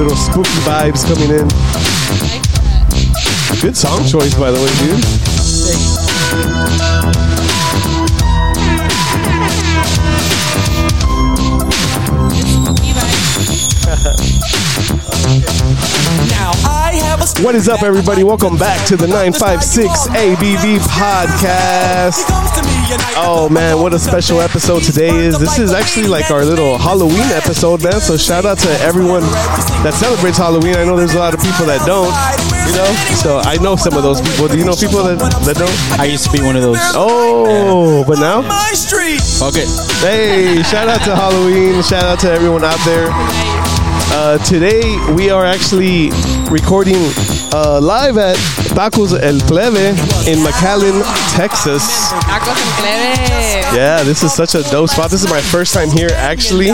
Little spooky vibes coming in. Good song choice, by the way, dude. What is up, everybody? Welcome back to the 956 ABB podcast. Oh man, what a special episode today is. This is actually like our little Halloween episode, man. So shout out to everyone that celebrates Halloween. I know there's a lot of people that don't, you know. So I know some of those people. Do you know people that, that don't? I used to be one of those. Oh, but now? my street. Okay. Hey, shout out to Halloween. Shout out to everyone out there. Uh, today we are actually recording uh, live at Tacos El Plebe in McAllen, Texas. Tacos en plebe. Yeah, this is such a dope spot. This is my first time here actually.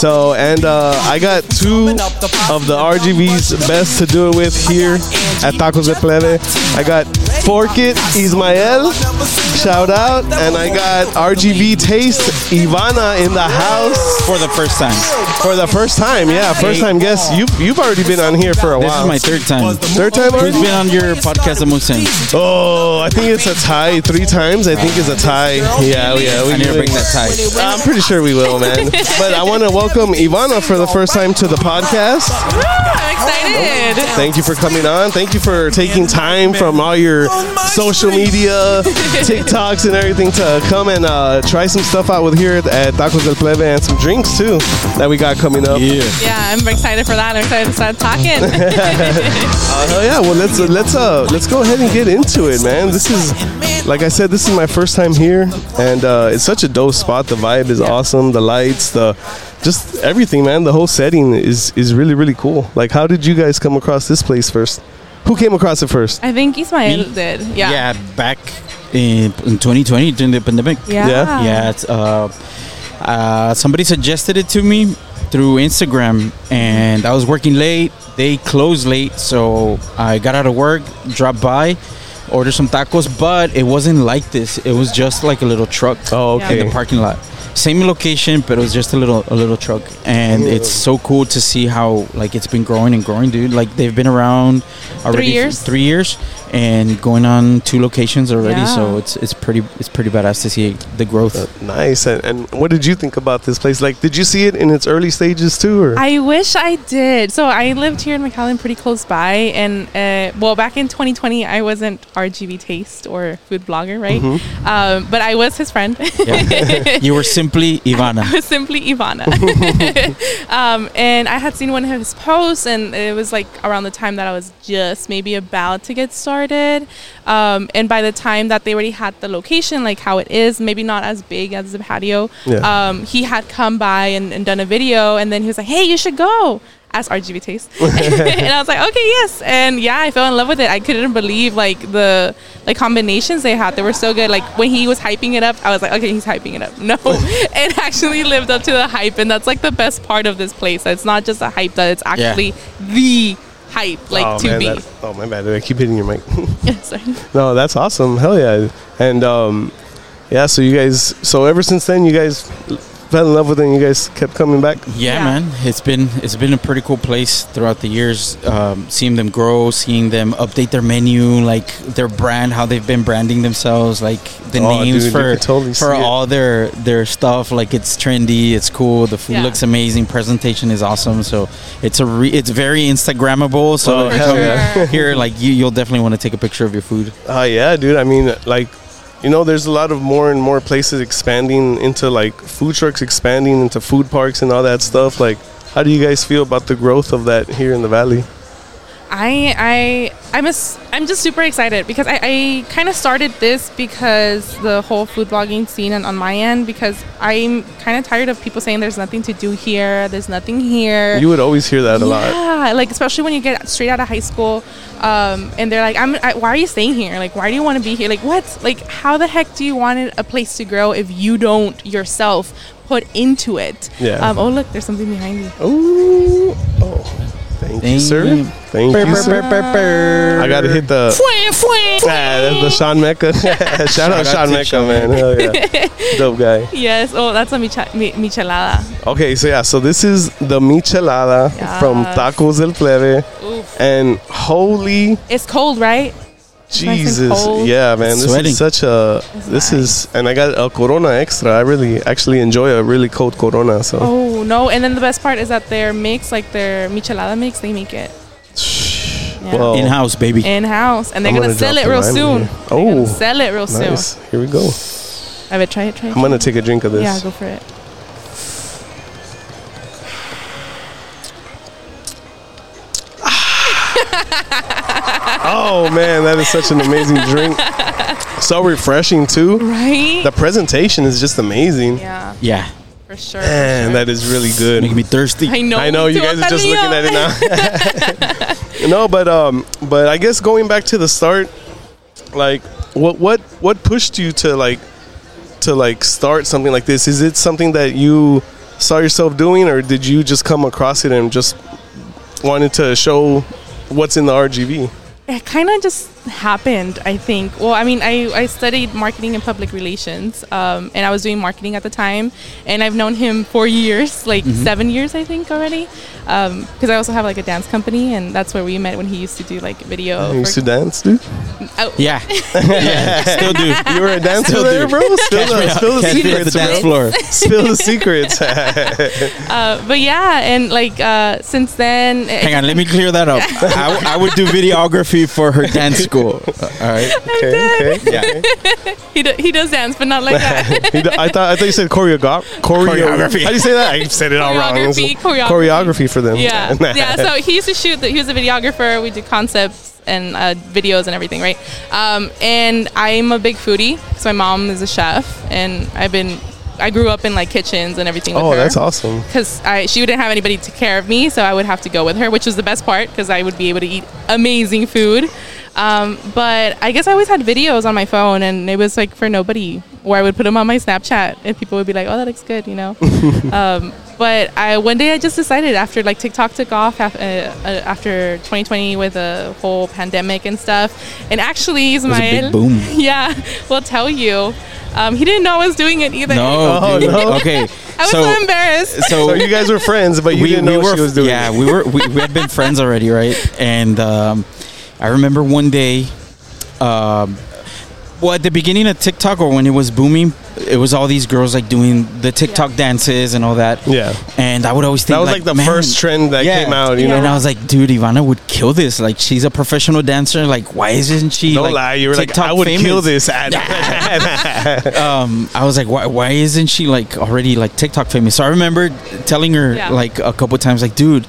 So, and uh, I got two of the RGV's best to do it with here at Tacos El Plebe. I got Fork It Ismael, shout out, and I got RGV Taste Ivana in the house For the first time. for the first time. Yeah, first time guest. You've you've already been on here for a while. This is my third time. third time Who's already. been on your podcast the most since? Oh, I think it's a tie. Three times. I think it's a tie. Yeah, yeah. We I need to break that tie. I'm pretty sure we will, man. But I want to welcome Ivana for the first time to the podcast. I'm excited. Thank you for coming on. Thank you for taking time from all your social media, TikToks, and everything to come and uh, try some stuff out with here at Tacos del Plebe and some drinks too that we got coming up. Yeah. Yeah, I'm excited for that. I'm excited to start talking. Uh, hell yeah! Well, let's uh, let's uh let's go ahead and get into it, man. This is, like I said, this is my first time here, and uh, it's such a dope spot. The vibe is awesome. The lights, the just everything, man. The whole setting is is really really cool. Like, how did you guys come across this place first? Who came across it first? I think Ismael Me? did. Yeah. Yeah, back in, in 2020 during the pandemic. Yeah. Yeah? Yeah, it's, uh, uh, somebody suggested it to me through Instagram, and I was working late. They closed late, so I got out of work, dropped by, ordered some tacos, but it wasn't like this. It was just like a little truck Oh, okay. in the parking lot. Same location, but it was just a little a little truck, and it's so cool to see how like it's been growing and growing, dude. Like they've been around already for years? three years, and going on two locations already. So it's it's pretty it's pretty badass to see the growth. Nice. And, and what did you think about this place? Like, did you see it in its early stages too, or? I wish I did. So I lived here in McAllen pretty close by. And, uh, well, back in 2020, I wasn't RGV Taste or food blogger, right? Mm-hmm. Um, but I was his friend. Yeah. you were simply Ivana. was simply Ivana. um, and I had seen one of his posts, and it was like around the time that I was just maybe about to get started. Um, and by the time that they already had the location, like how it is, maybe not as big as the patio, Yeah. um, he had come by and, and done a video, and then he was like, "Hey, you should go." As RGV taste, and I was like, okay, yes, and yeah, I fell in love with it. I couldn't believe like the like combinations they had. They were so good. Like when he was hyping it up, I was like, okay, he's hyping it up. No, it actually lived up to the hype, and that's like the best part of this place. It's not just a hype; that it's actually the hype, like oh, to man, be. oh my bad. I keep hitting your mic. Sorry. No, that's awesome. Hell yeah. And um, yeah, so you guys, so ever since then, you guys fell in love with it and you guys kept coming back. Yeah, Yeah. man, it's been it's been a pretty cool place throughout the years. Um, seeing them grow, seeing them update their menu, like their brand, how they've been branding themselves, like the Oh, names dude, for totally for see it. all their their stuff. Like it's trendy, it's cool. The food Yeah. looks amazing. Presentation is awesome. So it's a re- it's very Instagrammable. So Oh, if hell yeah. here, like you, you'll definitely want to take a picture of your food. Oh, yeah, dude. I mean, like, you know, there's a lot of more and more places expanding into like food trucks expanding into food parks and all that stuff. Like, how do you guys feel about the growth of that here in the valley? I I I'm a I'm just super excited because I, I kind of started this because the whole food blogging scene and on my end because I'm kind of tired of people saying there's nothing to do here, there's nothing here. You would always hear that a lot. Yeah, like especially when you get straight out of high school, um, and they're like, "I'm, I, why are you staying here? Like, why do you want to be here? Like, what? Like, how the heck do you want a place to grow if you don't yourself put into it?" Yeah. Um, oh, look, there's something behind you. Ooh. Oh, thank Thank you, sir. Damn. Thank you, sir. I gotta hit the. Ah, that's the Sean Mecca. Shout, out out Sean to Mecca, Sean man. Hell yeah. Dope guy. Yes. Oh, that's a micha- mi- michelada. Okay, so yeah, so this is the michelada from Tacos del Plebe. Oof. And holy It's cold, right? Jesus. cold. Yeah, man. This Sweating. is such a. It's This nice. is. And I got a Corona extra. I really actually enjoy a really cold Corona. So. Oh no! And then the best part is that their mix, like their michelada mix, they make it yeah. Well, In house, baby. in house, and they're gonna, gonna sell it real soon. here. They're gonna Oh, sell it real Nice. soon. Here we go. I would try it. Try it. I'm gonna take a drink of this. Yeah, go for it. Oh man, that is such an amazing drink. So refreshing too. Right? The presentation is just amazing. yeah, Yeah. For sure. for Man, sure. that is really good. Making me thirsty. I know. I know you guys are just looking at it now. no, but um, but I guess going back to the start, like, what what what pushed you to like to like start something like this? Is it something that you saw yourself doing, or did you just come across it and just wanted to show what's in the RGV? it kind of just happened i think well i mean i, I studied marketing and public relations um, and i was doing marketing at the time and i've known him for years like Mm-hmm. seven years i think already because i also have like a dance company and that's where we met when he used to do like video You used for- to dance, dude. oh, Yeah. yeah. Still do. You were a dancer Still there, bro. Spill the, spill the Catch me at the secrets, dance floor. Spill the secrets. uh, but yeah and like uh, since then Hang on, let me clear that up. I, w- I would do videography for her dance school. All right. okay, okay. Yeah. he, do, he does dance but not like that He d- I thought I thought you said choreograph choreography. How do you say that? I said it all wrong. Choreography, choreography. For them. Yeah, yeah. So he used to shoot. The, he was a videographer. We did concepts and uh, videos and everything, right? Um, and I'm a big foodie. So my mom is a chef, and I've been. I grew up in like kitchens and everything. Oh, that's awesome. Because I she wouldn't have anybody to care of me, so I would have to go with her, which was the best part because I would be able to eat amazing food. Um, but I guess I always had videos on my phone, and it was like for nobody. Where I would put them on my Snapchat, and people would be like, "Oh, that looks good," you know. um, but I one day I just decided after like TikTok took off af- uh, uh, after 2020 with the whole pandemic and stuff, and actually was a big Ismael, boom. yeah, will tell you, um, he didn't know I was doing it either. No, Oh, no. Okay. I was so, embarrassed. so So you guys were friends, but you didn't know were, she was doing. yeah, it. we were we, we had been friends already, right? And um, I remember one day, um, well, at the beginning of TikTok or when it was booming, it was all these girls like doing the TikTok Yeah. dances and all that. Yeah. And I would always think That was like, the man, first trend that yeah. came out. You Yeah. And. I was like, dude, Ivana would kill this. Like, she's a professional dancer. Like, why isn't she? Don't like, lie. You were like, I would famous? kill this um, I was like, why, why isn't she like already like TikTok famous? So I remember telling her Yeah. like a couple times, like, dude,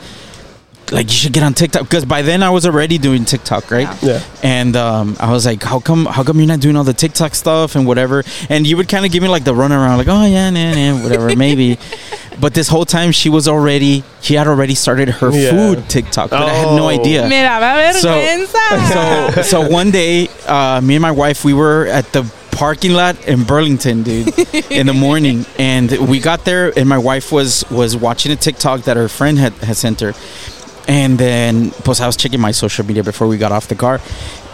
like you should get on TikTok because by then I was already doing TikTok, right? Yeah. yeah. And um, I was like, how come, how come you're not doing all the TikTok stuff and whatever? And you would kind of give me like the runaround, like, oh yeah, nah, nah, whatever, maybe. But this whole time she was already, she had already started her Yeah. food TikTok, but I had no Oh. idea. Me So- So, so one day, uh, me and my wife, we were at the parking lot in Burlington, dude, in the morning, and we got there, and my wife was was watching a TikTok that her friend had, had sent her, and then, plus, I was checking my social media before we got off the car,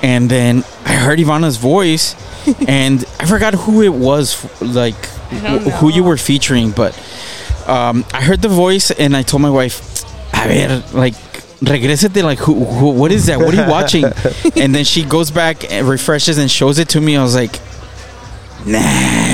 and then I heard Ivana's voice, and I forgot who it was, like don't who you were featuring, but um, I heard the voice, and I told my wife, a ver, like regrésate like who, who what is that? What are you watching? And then she goes back and refreshes and shows it to me. I was like nah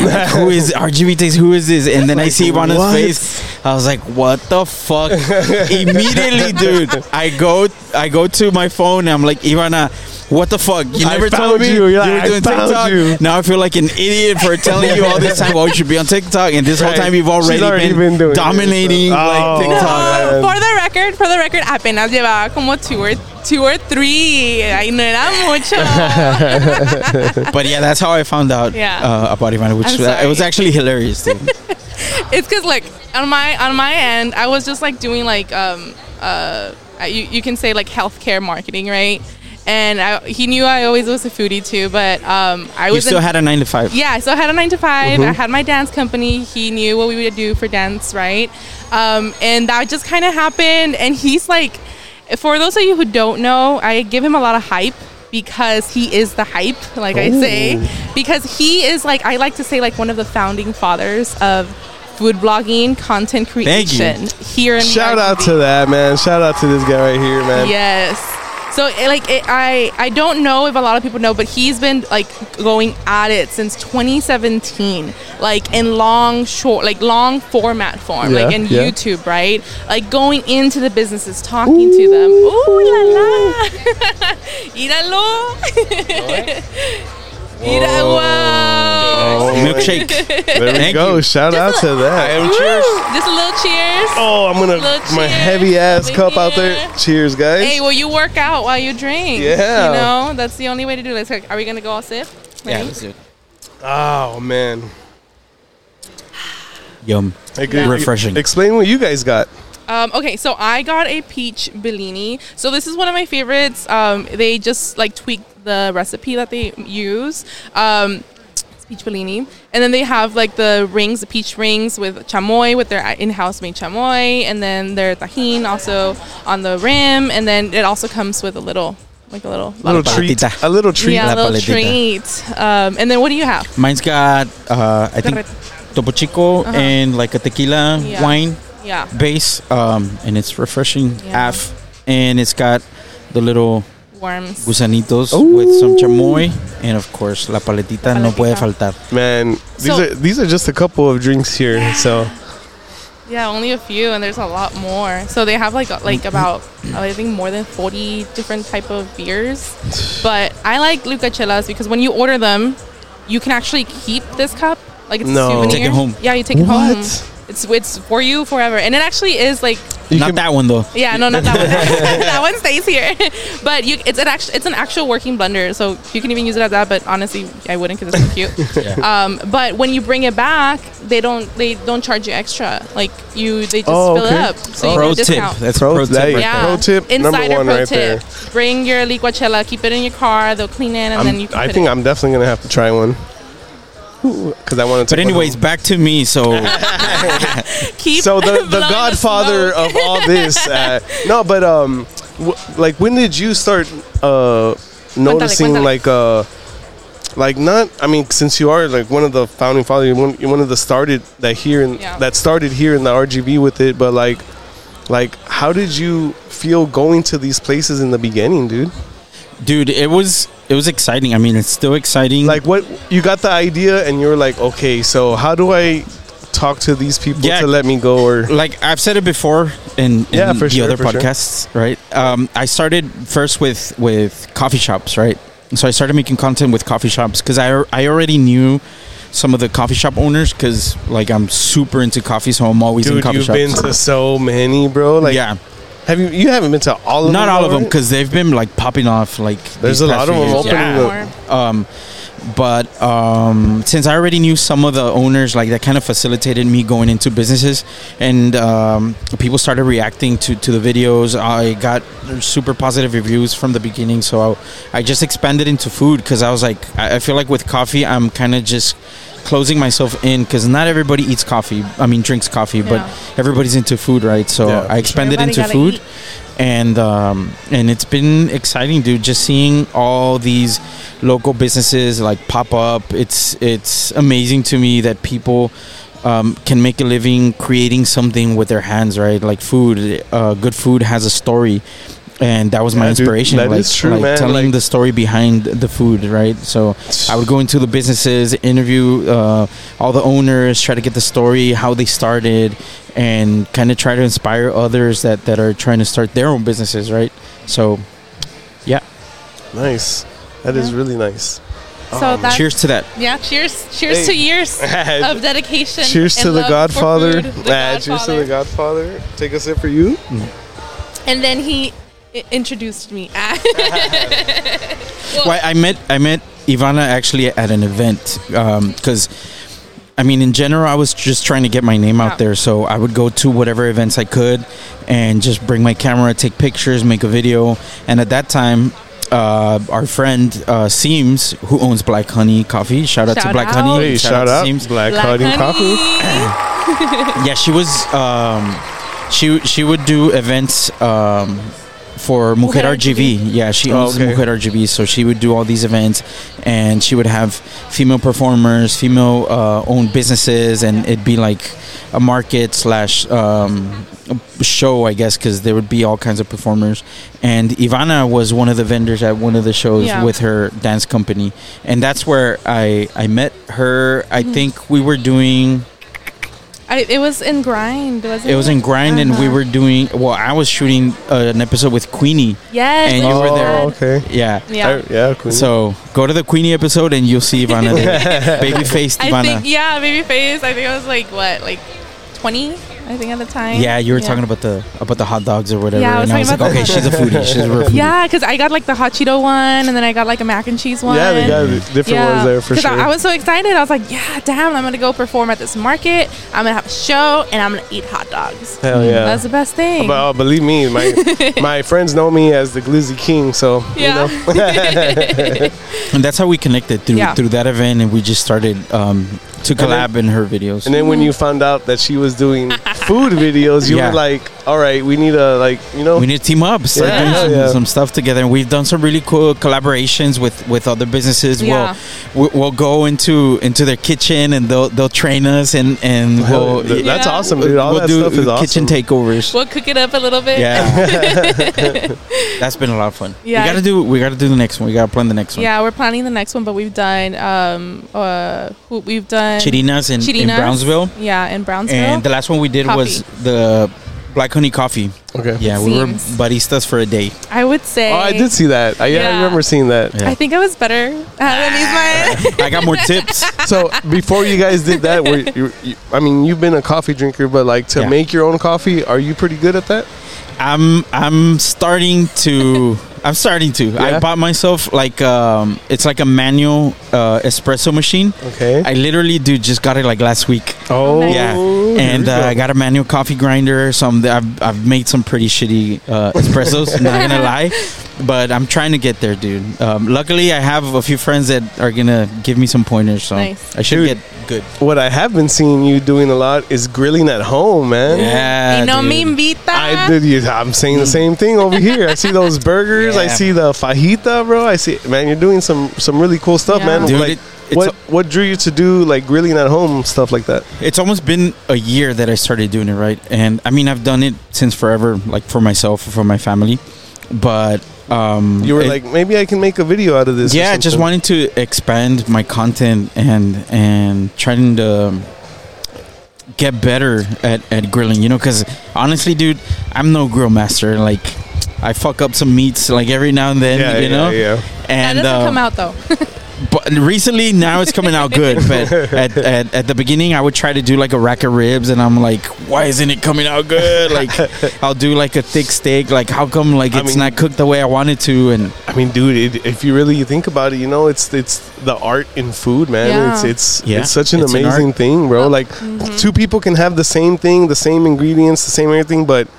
like, who is rgv taste who is this and then i see Ivana's what? face i was like what the fuck immediately dude i go i go to my phone and i'm like ivana what the fuck? You never found told me you. You're like, were doing found TikTok. you." Now I feel like an idiot for telling you all this time. Oh, you should be on TikTok, and this whole time you've already, already been, been doing it, dominating so- like Oh. TikTok. man. for the record, for the record, apenas llevaba como two or two or three. Ay, no era mucho. But yeah, that's how I found out Yeah. uh, about Ivana, which uh, it was actually hilarious. It's because like on my on my end, I was just like doing like um uh you you can say like healthcare marketing, right? And I, he knew I always was a foodie too, but um I you was still had a nine to five. Yeah, so I still had a nine to 5 I had my dance company. He knew what we would do for dance, right? Um, and that just kind of happened. And he's like, for those of you who don't know, I give him a lot of hype because he is the hype, like I say. Because he is like I like to say like one of the founding fathers of food blogging, content creation here in Shout out to that man. Shout out to this guy right here, man. Yes. So it, like it, I I don't know if a lot of people know, but he's been like going at it since 2017, like in long short, like long format form, Yeah, like in yeah. YouTube, right? Like going into the businesses, talking to them. Ooh la la, míralo, mira, wow. Milkshake. There we Thank go. you. Shout out to that. Cheers! Just a little cheers. Oh, I'm gonna Little my cheers heavy ass over cup out there. here. Cheers, guys. Hey, well, you work out while you drink. Yeah. You know, that's the only way to do this. Like, are we gonna go all sip? Yeah, Ready? let's do it. Oh man. Yum. Hey, good- Refreshing. Explain what you guys got. Um, okay, so I got a peach Bellini. So this is one of my favorites. Um, they just like tweak the recipe that they use. Um, it's peach Bellini, and then they have like the rings, the peach rings with chamoy, with their in-house made chamoy, and then their Tajín also on the rim, and then it also comes with a little, like a little, little lollipop. treat. A little treat. Yeah, a little paletita. treat. Um, and then what do you have? Mine's got, uh, I think, Topo Chico Uh-huh. and like a tequila Yeah. wine Yeah. base. Um, and it's refreshing Yeah. half. And it's got the little Worms. gusanitos with some chamoy. And of course, la paletita, La no puede faltar. Man, these So- are these are just a couple of drinks here. So Yeah, only a few, and there's a lot more. So they have like like about I think more than forty different type of beers. But I like licuachelas because when you order them, you can actually keep this cup. Like it's No. a souvenir. Take it home. Yeah, you take it home. What? It's it's for you forever, and it actually is like You Not can- that one though. yeah, no, not that one. that one stays here. but you, it's an actual, it's an actual working blender, so you can even use it as that. But honestly, I wouldn't because it's so cute. Um, but when you bring it back, they don't they don't charge you extra. Like you, they just Oh, fill okay. it up, so you Pro get a tip. discount. That's Pro- pro, tip. right yeah, Pro tip number Insider one pro right tip. Bring your licuachella, keep it in your car. They'll clean it, and I'm- then you. Can I put think it. I'm definitely gonna have to try one. Because I want to. But anyways, back to me. So keep. so the the godfather smoke. of all this. Uh, no, but um, w- like when did you start uh noticing cuéntale. like uh like not I mean since you are like one of the founding fathers, you're one, one of the started that here in, Yeah. that started here in the RGV with it, but like like how did you feel going to these places in the beginning, dude? dude it was it was exciting i mean it's still exciting Like what you got the idea and you're like, okay, so how do I talk to these people Yeah. to let me go or like i've said it before in, in Yeah, the sure, other for sure. podcasts right um, i started first with with coffee shops right so i started making content with coffee shops because I, I already knew some of the coffee shop owners because like i'm super into coffee so i'm always in Dude, coffee you've shops been to so many, bro. Like, yeah have you? You haven't been to all of them? not them. all of them because they've been like popping off like There's a lot of them years. opening Yeah. up. Um, but um, since I already knew some of the owners, like that kind of facilitated me going into businesses, and um, people started reacting to, to the videos. I got super positive reviews from the beginning, so I, I just expanded into food because I was like, I, I feel like with coffee, I'm kind of just closing myself in because not everybody eats coffee. I mean, drinks coffee, but everybody's into food, right? So Yeah, I expanded Everybody into food eat. and um, and it's been exciting, dude. Just seeing all these local businesses like pop up. It's it's amazing to me that people um, can make a living creating something with their hands, right? Like food. Uh, good food has a story. And that was my Yeah, dude, inspiration. that like, is true, like man. telling Like- the story behind the food, right? So I would go into the businesses, interview uh, all the owners, try to get the story, how they started, and kind of try to inspire others that, that are trying to start their own businesses, right? So, yeah. Nice. That is Yeah. really nice. So that, Cheers to that. Yeah, cheers. Cheers Hey. to years of dedication. Cheers to the Godfather. food, the Ah, cheers to the Godfather. Take a sip for you. And then he i- introduced me. Well, I met I met Ivana actually at an event because. I mean, in general, I was just trying to get my name out there. So I would go to whatever events I could and just bring my camera, take pictures, make a video. And at that time, uh, our friend uh, Seams, who owns Black Honey Coffee, shout out to Black out. Honey. Hey, shout out. Seams. Black, Black Honey honey. Coffee. yeah she was um she she would do events um for Mujer Mujer RGV. Yeah, she Oh, owns okay. Mujer RGV, so she would do all these events, and she would have female performers, female uh, owned businesses, and it'd be like a market slash um, show, I guess, because there would be all kinds of performers. And Ivana was one of the vendors at one of the shows Yeah. with her dance company, and that's where I I met her. I Mm-hmm. think we were doing. I, it was in grind. Was it? It was in grind, and we Uh-huh. were doing. Well, I was shooting uh, an episode with Queenie. Yes. and you were oh, there. okay. Yeah. Yeah. I- yeah, Queen. So go to the Queenie episode, and you'll see Ivana there. Baby faced I think yeah, baby face. I think I was like what, like twenty? I think at the time. yeah, you were talking about the about the hot dogs or whatever, Yeah, I was and I was like, okay, she's a foodie. She's a foodie. Yeah, because I got like the hot Cheeto one, and then I got like a mac and cheese one. yeah, they got different ones there for 'Cause sure. I, I was so excited. I was like, yeah, damn, I'm gonna go perform at this market. I'm gonna have a show, and I'm gonna eat hot dogs. Hell yeah. That's the best thing. But uh, believe me, my my friends know me as the Glizzy King, so Yeah. you know. and that's how we connected through Yeah. through that event, and we just started um, to then- collab in her videos. And then when you found out that she was doing food videos, you Yeah. were like, "All right, we need a like, you know, we need to team up, start Yeah, doing hell some, yeah. some stuff together, and we've done some really cool collaborations with with other businesses. Yeah. We'll we- we'll go into into their kitchen, and they'll they'll train us, and and we'll th- that's awesome, dude. All we'll that do stuff is awesome. kitchen takeovers. we'll cook it up a little bit. Yeah, that's been a lot of fun. Yeah. we gotta do we gotta do the next one. We gotta plan the next one. Yeah, we're planning the next one, but we've done um uh we've done Chirinas in, in Brownsville, Yeah, in Brownsville. and the last one we did was the black honey coffee. okay. Yeah, we were baristas for a day. I would say Oh, I did see that. I, yeah, I remember seeing that. Yeah. I think I was better I got more tips. So before you guys did that, were you, you, I mean, you've been a coffee drinker, but like to Yeah. make your own coffee, are you pretty good at that? I'm I'm starting to I'm starting to. Yeah? I bought myself like um it's like a manual uh, espresso machine. Okay. I literally dude just got it like last week. oh, Yeah, and uh. I got a manual coffee grinder. Some I've I've made some pretty shitty uh, espressos. not gonna lie, but I'm trying to get there, dude. Um, luckily, I have a few friends that are gonna give me some pointers, so Nice. I should Dude. get good. What I have been seeing you doing a lot is grilling at home, man. Yeah, y no dude. me invita. I did. I'm saying the same thing over here. I see those burgers. I Yeah. see the fajita, bro. I see, man. You're doing some some really cool stuff, Yeah. man. Dude, like, it- what what drew you to do like grilling at home stuff like that? It's almost been a year that I started doing it, right? And I mean, I've done it since forever, like for myself, or for my family. But um, You were it- like, maybe I can make a video out of this. or yeah, just something. wanting to expand my content and and trying to get better at, at grilling. You know, because honestly, dude, I'm no grill master. Like, I fuck up some meats like every now and then. Yeah, you know, yeah, yeah. that and doesn't uh, come out though. but recently now it's coming out good but at, at, at the beginning i would try to do like a rack of ribs and i'm like why isn't it coming out good like i'll do like a thick steak like how come like I it's mean- not cooked the way i wanted to and I mean, dude, it, if you really think about it, you know, it's it's the art in food, man. Yeah. It's it's Yeah, it's such an it's amazing art. thing, bro. Like two people can have the same thing, the same ingredients, the same everything, but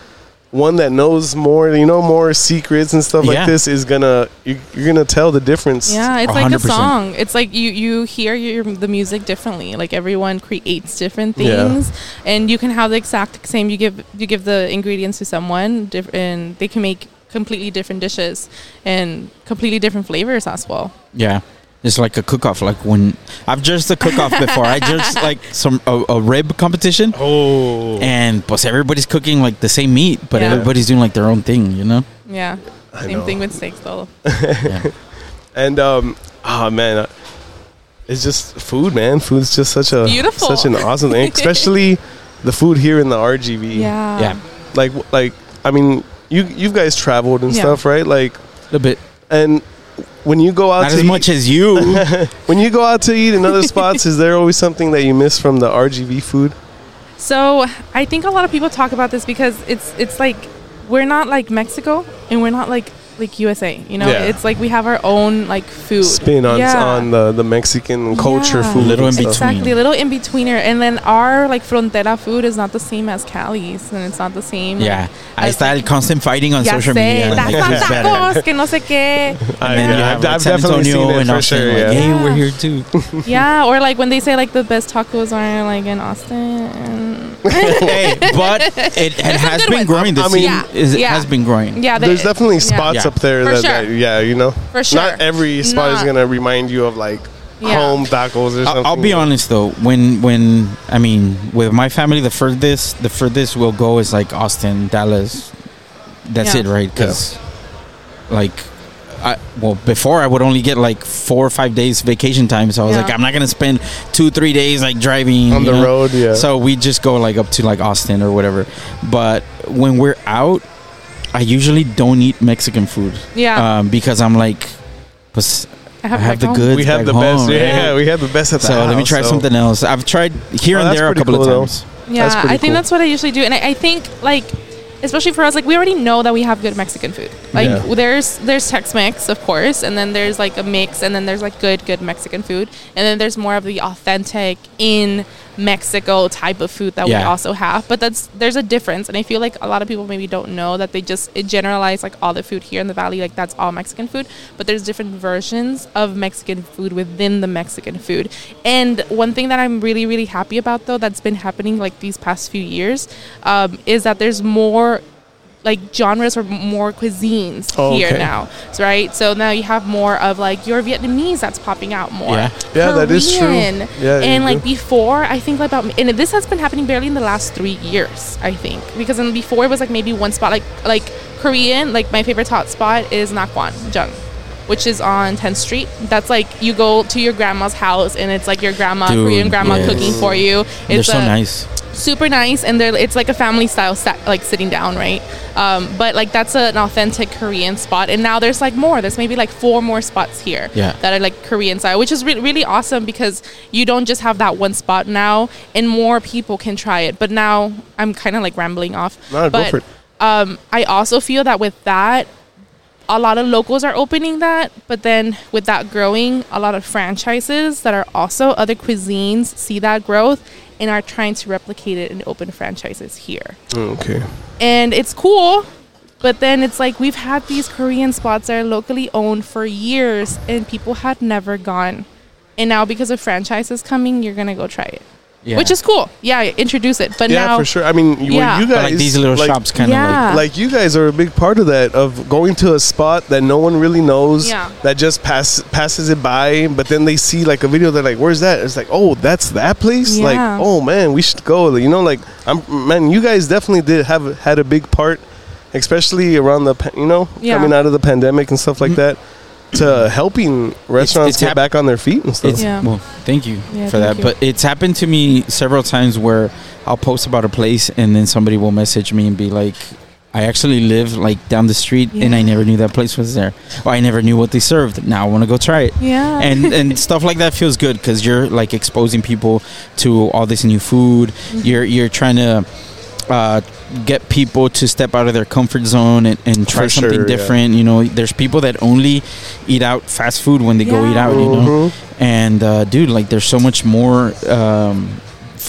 one that knows more, you know, more secrets and stuff Yeah. like this is gonna you, you're gonna tell the difference. Yeah, it's like a song. It's like you you hear your the music differently. Like everyone creates different Yeah. things, and you can have the exact same. You give you give the ingredients to someone, diff- and they can make completely different dishes and completely different flavors as well. yeah it's like a cook-off like when i've judged a cook-off before i judged like some a, a rib competition Oh, and plus everybody's cooking like the same meat but Yeah. everybody's doing like their own thing you know Yeah, I same know. thing with steaks though. yeah. and um, oh man, uh, it's just food, man. Food's just such a Beautiful. such an awesome thing, especially the food here in the RGV. Yeah, yeah like like I mean, you you guys traveled and Yeah. stuff, right? Like, a bit and when you go out not to as eat, much as you when you go out to eat in other spots, is there always something that you miss from the RGV food? So I think a lot of people talk about this because it's it's like we're not like Mexico and we're not like like USA. You know, Yeah. it's like we have our own like food spin on Yeah. on the the Mexican culture Yeah. food. Little in between. Exactly, a little in betweener, and then our like frontera food is not the same as Cali's, and it's not the same. Yeah, I As, like- constant fighting on social sé, media. that's like, on who's better. tacos, que no sé qué. I, And then yeah, have I've, like, I've San definitely Antonio seen it and for Austin, sure. like, Yeah. hey, Yeah. we're here too. Yeah, or like when they say like the best tacos are like in Austin. hey, but it, it has been ones. growing. The I mean- Yeah, is, it yeah. has been growing. yeah, There's definitely spots Yeah. Up there that, sure. that, yeah, you know, For sure. not every spot is gonna remind you of like Yeah. home tacos or something. I'll, I'll be honest though, when when I mean with my family, the furthest the furthest we'll go is like Austin, Dallas. That's Yeah. it, right? Because like. I, well, before I would only get like four or five days vacation time, so I was Yeah. like, I'm not gonna spend two, three days like driving on the know? road. Yeah. So we just go like up to like Austin or whatever. But when we're out, I usually don't eat Mexican food. Yeah. Um, because I'm like, pues, I I have, have the home. goods. we have back the best. home. Yeah, Yeah. we have the best at the So house. let me try so- something else. I've tried here Oh, and there a couple cool, of though. times. Yeah, I think cool. that's what I usually do, and I, I think like, especially for us, like we already know that we have good Mexican food. Like Yeah. there's there's Tex-Mex, of course, and then there's like a mix, and then there's like good good Mexican food, and then there's more of the authentic in Mexico type of food that we also have. But that's there's a difference, and I feel like a lot of people maybe don't know that they just generalize like all the food here in the valley, like that's all Mexican food. But there's different versions of Mexican food within the Mexican food. And one thing that I'm really really happy about though that's been happening like these past few years um, is that there's more like genres or more cuisines Oh, here okay. now, right? So now you have more of like your Vietnamese that's popping out more. Yeah. Yeah, that is true. Korean. Yeah, and like do. before, I think about and this has been happening barely in the last three years. I think because in before it was like maybe one spot, like like Korean. Like my favorite hot spot is Nakwan Jung. Which is on 10th Street. That's like you go to your grandma's house and it's like your grandma, Dude, Korean grandma yes. cooking for you. They're It's so a- nice. Super nice and they're it's like a family style sat, like sitting down right um, but like that's an authentic korean spot and now there's like more there's maybe like four more spots here Yeah. that are like korean style which is re- really awesome because you don't just have that one spot now and more people can try it but now i'm kind of like rambling off No, go but for it. um, i also feel that with that a lot of locals are opening that, but then with that growing, a lot of franchises that are also other cuisines see that growth and are trying to replicate it and open franchises here. Oh, okay. And it's cool, but then it's like we've had these Korean spots that are locally owned for years and people had never gone. And now because of franchises coming, you're going to go try it. Yeah. Which is cool. Yeah, introduce it. But yeah, now for sure. I mean, you- Yeah. you But, guys like these little like, shops kind of Yeah. like you guys are a big part of that of going to a spot that no one really knows Yeah. that just pass passes it by but then they see like a video they're like where's that it's like oh that's that place like oh man we should go you know like i'm man you guys definitely did have had a big part especially around the you know Yeah. coming out of the pandemic and stuff like mm-hmm. that to helping restaurants it's get hap- back on their feet and stuff It's, Yeah. Well, thank you Yeah, for that. you. But it's happened to me several times where I'll post about a place and then somebody will message me and be like, I actually live like down the street and I never knew that place was there. Or I never knew what they served. Now I want to go try it. Yeah. and and stuff like that feels good because you're like exposing people to all this new food. Mm-hmm. You're you're trying to uh, get people to step out of their comfort zone and, and try For something sure, yeah. different. You know, there's people that only eat out fast food when they go eat out. You know, Mhm. and uh, dude, like there's so much more um,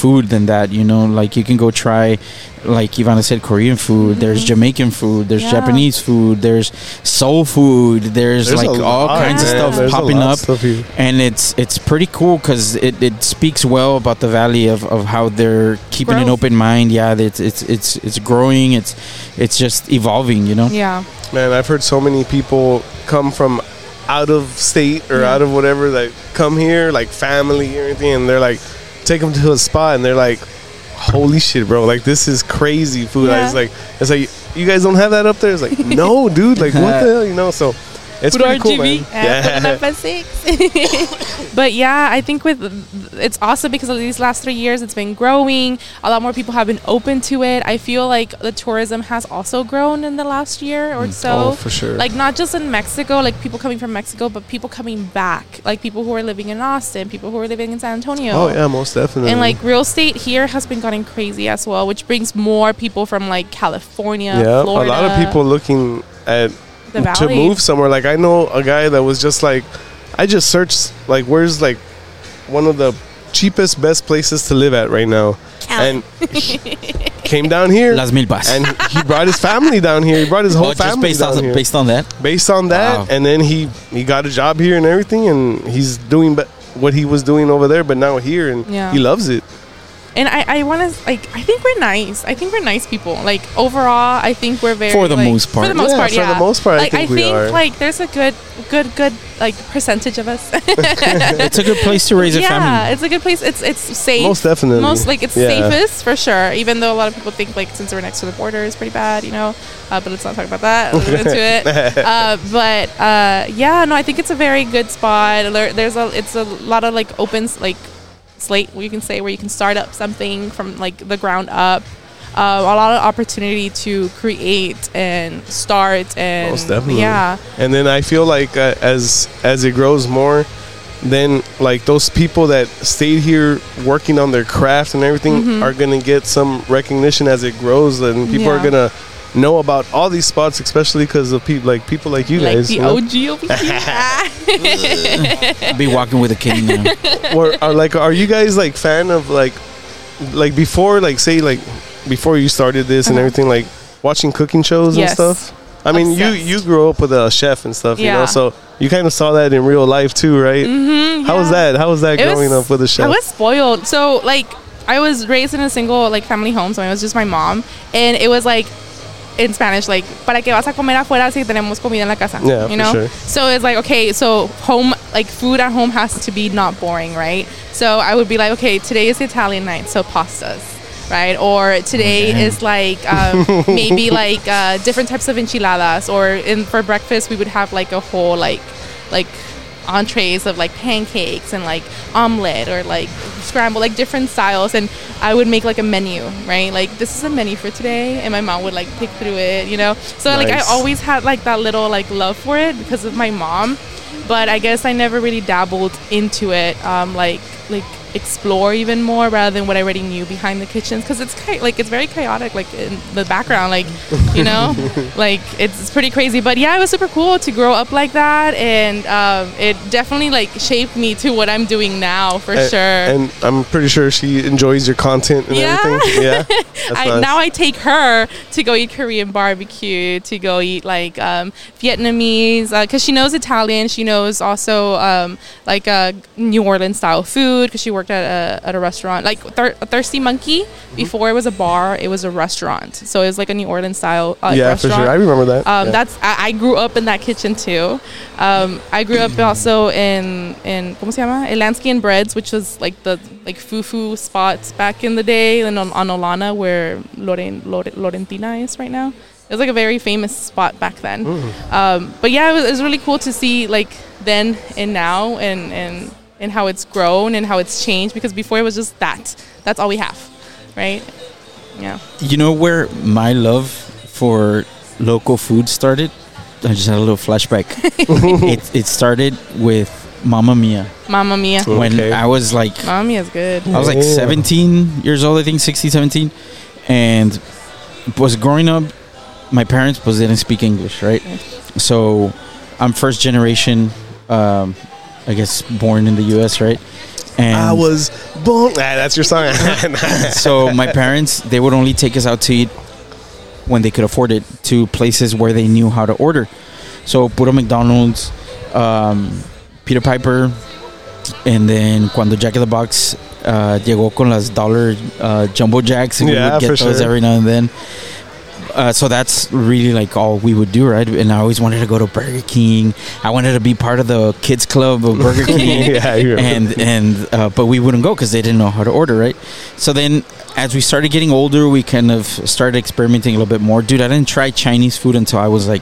food than that. You know, like you can go try. Like Ivana said, Korean food. There's Jamaican food. There's Mm-hmm. Yeah. Japanese food. There's soul food. There's, There's like all lot, kinds of stuff There's popping up stuff and it's it's pretty cool because it, it speaks well about the valley of, of how they're keeping an open mind yeah it's it's it's it's growing it's it's just evolving you know yeah. Man, I've heard so many people come from out of state or Yeah. out of whatever that come here, like family or anything, and they're like, take them to a spot, and they're like, holy shit, bro, like this is crazy food. Yeah. It's like, it's like, you guys don't have that up there. It's like, no, dude, like what the hell, you know? So it's Put pretty cool, man. Yeah. Yeah. Six. but yeah, I think with it's awesome because of these last three years, it's been growing. A lot more people have been open to it. I feel like the tourism has also grown in the last year or mm. so. Oh, for sure. Like not just in Mexico, like people coming from Mexico, but people coming back, like people who are living in Austin, people who are living in San Antonio. Oh yeah, most definitely. And like real estate here has been getting crazy as well, which brings more people from like California, yeah, Florida. a lot of people looking at the to move somewhere. Like I know a guy that was just like, I just searched like where's like one of the cheapest best places to live at right now, and he came down here. Las Milpas. and he brought his family down here. He brought his whole oh, just family based down on here. based on that. based on that, Wow. and then he he got a job here and everything, and he's doing be- what he was doing over there, but now here, and Yeah. he loves it. And I, I want to like I think we're nice. I think we're nice people. Like overall, I think we're very For the like- most part. For the most Yeah, part, for the most part, I like, think we are. like there's a good, good, good like percentage of us. It's a good place to raise a yeah, family. Yeah, it's a good place. It's it's safe. Most definitely. Most like it's Yeah. safest for sure. Even though a lot of people think like since we're next to the border is pretty bad, you know. Uh, but let's not talk about that. Let's get into it. Uh, but uh, yeah, no, I think it's a very good spot. There, there's a it's a lot of like opens like slate where you can say where you can start up something from like the ground up. Uh, a lot of opportunity to create and start and Most definitely. yeah And then I feel like uh, as as it grows more, then like those people that stayed here working on their craft and everything are gonna get some recognition as it grows, and people are Mm-hmm. Gonna know about all these spots, especially because of people like people like you like guys. the you know? OG over here. Be walking with a cane now. or are like are you guys like fan of like like before like say like before you started this and Uh-huh. everything like watching cooking shows Yes. and stuff i mean you Obsessed. you grew up with a chef and stuff you know so you kind of saw that in real life too right Mhm, how was that how was that It growing was- up with a chef I was spoiled. So like I was raised in a single like family home, so it was just my mom, and it was like in Spanish, like para que vas a comer afuera si tenemos comida en la casa. Yeah, you for know. sure. So it's like okay, so home like food at home has to be not boring, right? So I would be like, okay, today is Italian night, so pastas. Right, or today is like um, maybe like uh, different types of enchiladas, or in for breakfast we would have like a whole like like entrees of like pancakes and like omelet or like scramble like different styles and i would make like a menu right? Like this is a menu for today and my mom would like pick through it you know? So like i always had like that little like love for it because of my mom but i guess i never really dabbled into it um like like explore even more rather than what i already knew behind the kitchens because it's ki- like it's very chaotic like in the background like you know like it's pretty crazy but yeah it was super cool to grow up like that and um, it definitely like shaped me to what i'm doing now for A- sure and i'm pretty sure she enjoys your content and Yeah. everything yeah I, nice. now I take her to go eat Korean barbecue, to go eat like um, Vietnamese, because she knows Italian. She knows also um, like uh, New Orleans style food, because she worked at a, at a restaurant. Like Thir- Thirsty Monkey, Mm-hmm. before it was a bar, it was a restaurant. So it was like a New Orleans style uh, yeah for restaurant. sure i remember that Um, yeah. That's I, I grew up in that kitchen too. Um, I grew up also in in ¿cómo se llama? El Lansky and Breads, which was like the like fufu spots back in the day, and on, on Nolana where Loren, Lore, Lorentina is right now. It was like a very famous spot back then. Um, but yeah, it was, it was really cool to see like then and now and and and how it's grown and how it's changed because before it was just that. That's all we have, right? Yeah. You know where my love for local food started? I just had a little flashback. it, it started with Mamma Mia. Mamma Mia. When I was like, Mamma Mia is good. I was like Yeah. 17 years old, I think 16, 17. And was growing up, my parents was didn't speak English, right? So I'm first generation, um, I guess, born in the U.S., right? And i was born ah, that's your song so my parents they would only take us out to eat when they could afford it to places where they knew how to order so puro mcdonald's um, peter piper and then cuando jack in the box uh, llegó con las dollar uh, jumbo jacks and we would get those sure. every now and then uh, so that's really like all we would do, right? And I always wanted to go to Burger King. I wanted to be part of the kids club of Burger King yeah and and uh, but we wouldn't go because they didn't know how to order right so then as we started getting older we kind of started experimenting a little bit more dude i didn't try chinese food until i was like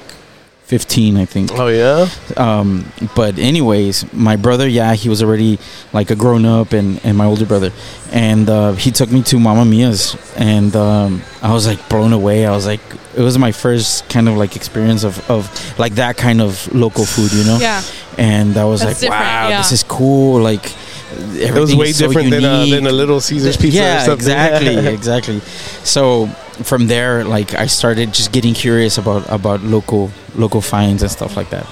15 i think oh yeah um, but anyways my brother yeah he was already like a grown-up and, and my older brother and uh, he took me to mama mia's and um, i was like blown away i was like it was my first kind of like experience of, of like that kind of local food you know Yeah. and I was That's like, wow, yeah. this is cool. Like, it was way different than, uh, than a little caesar's pizza or yeah, something exactly, exactly. So from there, like I started just getting curious about about local local finds and stuff like that.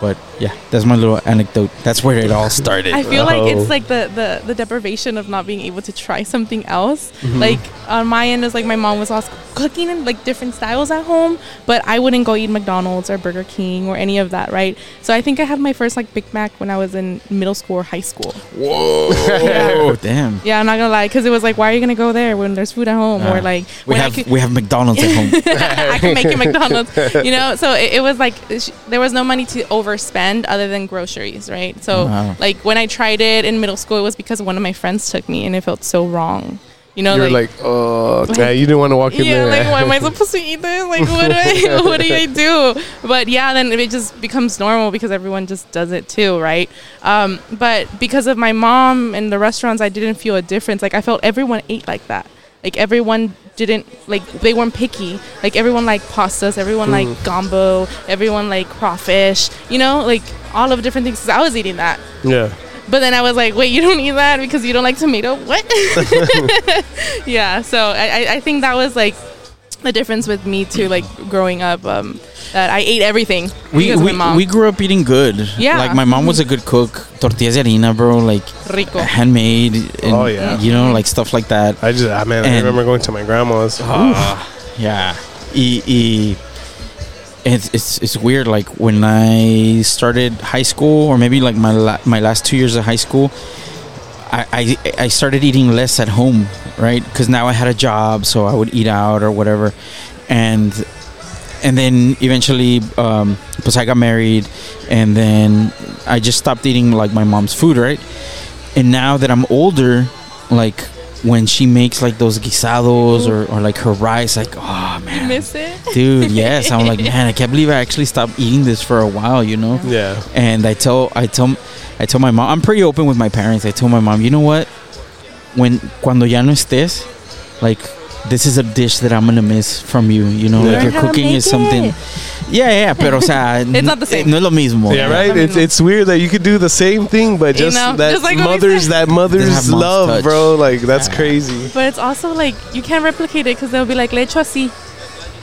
But yeah, that's my little anecdote. That's where it all started. I feel like Oh. it's like the, the the deprivation of not being able to try something else. Mm-hmm. Like on my end is like my mom was also cooking in like different styles at home, but I wouldn't go eat McDonald's or Burger King or any of that, right? So I think I had my first like Big Mac when I was in middle school or high school. Whoa, damn. Yeah, I'm not gonna lie, because it was like, why are you gonna go there when there's food at home? Ah. or like We when have could- we have McDonald's at home. I can make it McDonald's. You know, so it, it was like sh- there was no money to overspend other than groceries, right? So Wow. like when I tried it in middle school, it was because one of my friends took me, and it felt so wrong. You know, You're like. like, oh, like- yeah, you didn't want to walk in yeah, there. like why am I supposed to eat this? Like what do I what do I do? But yeah, then it just becomes normal because everyone just does it too, right? Um, but because of my mom and the restaurants, I didn't feel a difference. Like I felt everyone ate like that. Like everyone didn't like they weren't picky. Like everyone liked pastas, everyone liked mm. gumbo, everyone liked crawfish. You know, like all of different things. 'Cause I was eating that. yeah. But then I was like, wait, you don't eat that because you don't like tomato? What? yeah. So I- I think that was like the difference with me too, like growing up, um, that I ate everything We we, my mom. we grew up eating good. Yeah. Like my mom was a good cook. Tortillas de harina, bro. Like Rico. handmade. And, Oh, yeah. You know, like stuff like that. I just, ah, man, I remember going to my grandma's. Ah, yeah. Y, y, it's, it's it's weird. Like when I started high school, or maybe like my la- my last two years of high school, I I, I started eating less at home, right? Because now I had a job, so I would eat out or whatever, and and then eventually, um, pues I got married, and then I just stopped eating like my mom's food, right? And now that I'm older, like when she makes like those guisados or, or like her rice, like oh You man, miss it? dude, yes, I'm like man, I can't believe I actually stopped eating this for a while, you know. Yeah. And I tell I tell I tell my mom I'm pretty open with my parents. I told my mom, you know what? When cuando ya no estés, like this is a dish that I'm gonna miss from you. You know, Yeah. like your Learn how to cooking is something. it. Yeah, yeah, pero o sea, It's not the same. No es lo mismo. Yeah, right. It's it's weird that you could do the same thing, but You just know, that just like mother's that mother's love, touch. bro. Like that's Yeah. crazy. But it's also like you can't replicate it because they'll be like, le echo así.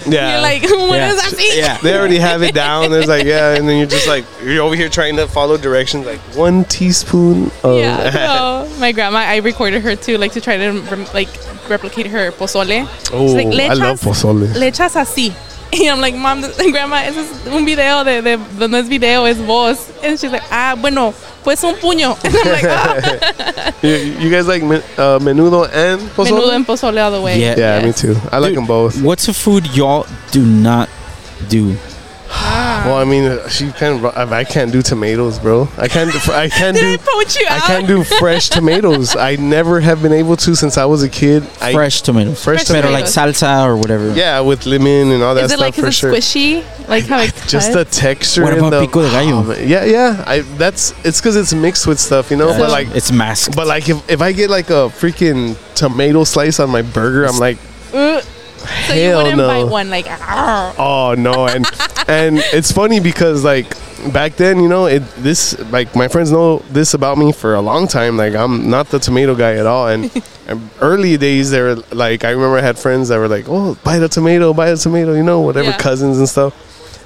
Yeah. You're like, what Yeah. is así? Yeah. they already have it down. There's like yeah, and then you're just like you're over here trying to follow directions, like one teaspoon of. Yeah, no. My grandma, I recorded her too, like to try to like replicate her pozole. oh, like, I love "Lechas- pozole. Le echas así. And I'm like, mom, grandma, ese es un video de, de, de no es video, es voz. And she's like, ah, bueno, pues un puño. And I'm like, ah, You, you guys like men- uh, menudo and pozole? menudo and pozole all the way. Yeah. Yeah, me too. I like Dude, them both. What's a food y'all do not do? Ah. Well, I mean, she can't. I can't do tomatoes, bro. I can't. I can't Did I do. poach you I can't do fresh tomatoes. I never have been able to since I was a kid. I, Fresh tomatoes. Fresh Pero like salsa or whatever. Yeah, with lemon and all that Is it stuff like for is sure. squishy? Like how it Just the texture. What and about the, pico de gallo? Oh, yeah, yeah. I that's it's because it's mixed with stuff, you know. Yeah, But like, it's masked. but like if, if I get like a freaking tomato slice on my burger, I'm like, Uh, so you hell wouldn't no. bite one like, "Arr." oh no. And and it's funny because like back then, you know, it this like my friends know this about me for a long time. Like I'm not the tomato guy at all. And, and early days, they were like, I remember I had friends that were like, oh, buy the tomato, buy the tomato, you know, whatever Yeah. cousins and stuff.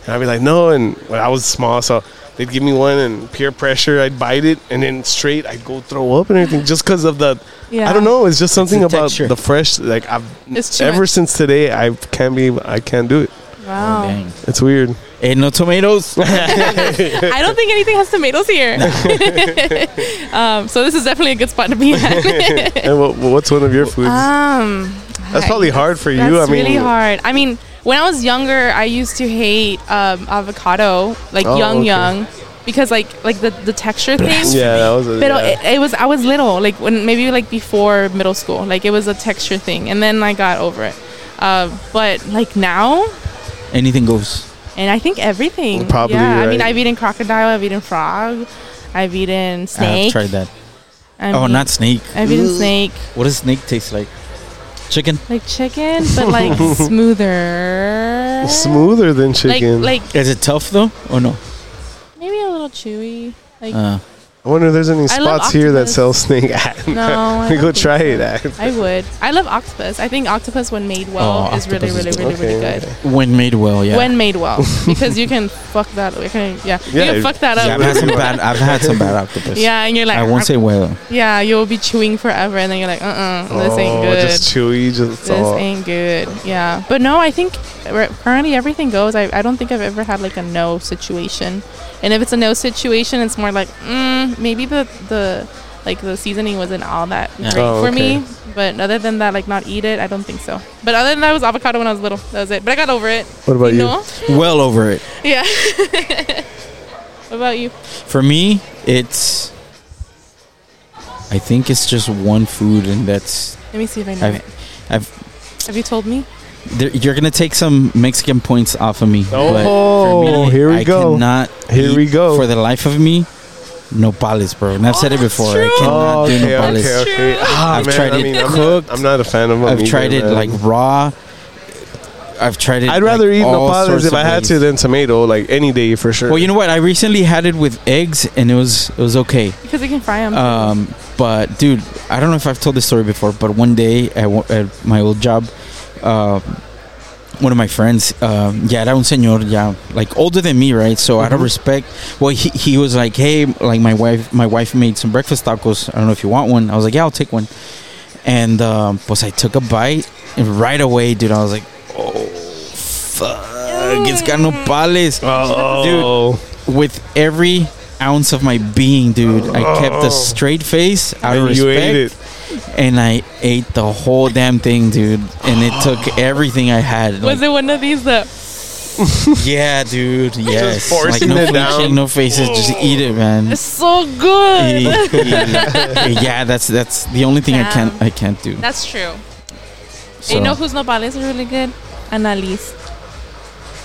And I'd be like, no. And when I was small, so they'd give me one and peer pressure, I'd bite it, and then straight I'd go throw up and everything just because of the. Yeah. I don't know. It's just something the about texture. the fresh. Like I've It's ever much. since today, I can't be. I can't do it. Wow. Dang. It's weird. Ain't no tomatoes. I don't think anything has tomatoes here. um, so this is definitely a good spot to be at. and what, what's one of your foods? um, That's probably hard for you. That's I mean, really hard. I mean, when I was younger, I used to hate um, avocado, like Oh, young, okay. young, because like like the the texture thing. Yeah, that was. A, But yeah. it, it was I was little, like when maybe like before middle school, like it was a texture thing, and then I got over it. Uh, but like now, Anything goes. and I think everything. Probably, yeah. I mean. I've eaten crocodile, I've eaten frog, I've eaten snake. I've tried that. I oh, mean, not snake. I've eaten snake, What does snake taste like? Chicken. like chicken, but like smoother. smoother than chicken. Like like Is it tough though, or no? maybe a little chewy. Like Uh, I wonder if there's any I spots here that sell snake. No, I we don't go try so. it. At. I would. I love octopus. I think octopus when made well Oh, is really, really, is really, really good. okay. When made well, yeah. When made well, because you can fuck that. You can, yeah, you can fuck that yeah, up. I've had some bad. I've had some bad octopus. Yeah, and you're like, I won't say well. yeah, you'll be chewing forever, and then you're like, uh, uh this ain't Oh, good. Just chewy. Just this all. ain't good. Yeah, but no, I think re- currently everything goes. I, I don't think I've ever had like a no situation, and if it's a no situation, it's more like mm, maybe the the like the seasoning wasn't all that Yeah. great Oh, for okay. me. But other than that, like not eat it, I don't think so. But other than that, it was avocado when I was little. That was it. But I got over it. What about you? know? Well over it. Yeah. what about you? For me, it's. I think it's just one food, and that's. Let me see if I know. I've, I've Have you told me? There, you're gonna take some Mexican points off of me. Oh, but for me, here we I go. Cannot Here eat we go. For the life of me, nopales, bro. And I've said it before. true. I cannot Oh, do okay, nopales. okay, okay. True. Ah, I've man, tried I it mean, I'm cooked. Not, I'm not a fan of them. I've either, tried it man. like raw. I've tried it. I'd rather like, eat all nopales if I had ways. to than tomato, like any day for sure. Well, you know what? I recently had it with eggs, and it was it was okay. Because you can fry them. Um, but dude, I don't know if I've told this story before, but one day at, wo- at my old job, uh, one of my friends, um, ya era un señor, yeah, like older than me, right? So out of Mhm. respect, well, he, he was like, hey, like my wife, my wife made some breakfast tacos. I don't know if you want one. I was like, yeah, I'll take one. And um, pues I took a bite, and right away, dude, I was like, oh fuck, it's got nopales oh, with every ounce of my being, dude. I kept a straight face out of and you ate it. Respect, and I ate the whole damn thing, dude. And it took everything I had. was Like, it one of these that yeah, dude. Yes. like forcing no it down. no faces, just eat it, man. It's so good? yeah, that's that's the only thing I can't I can't do. That's true. So, You know whose nopales are really good? Ana Liz.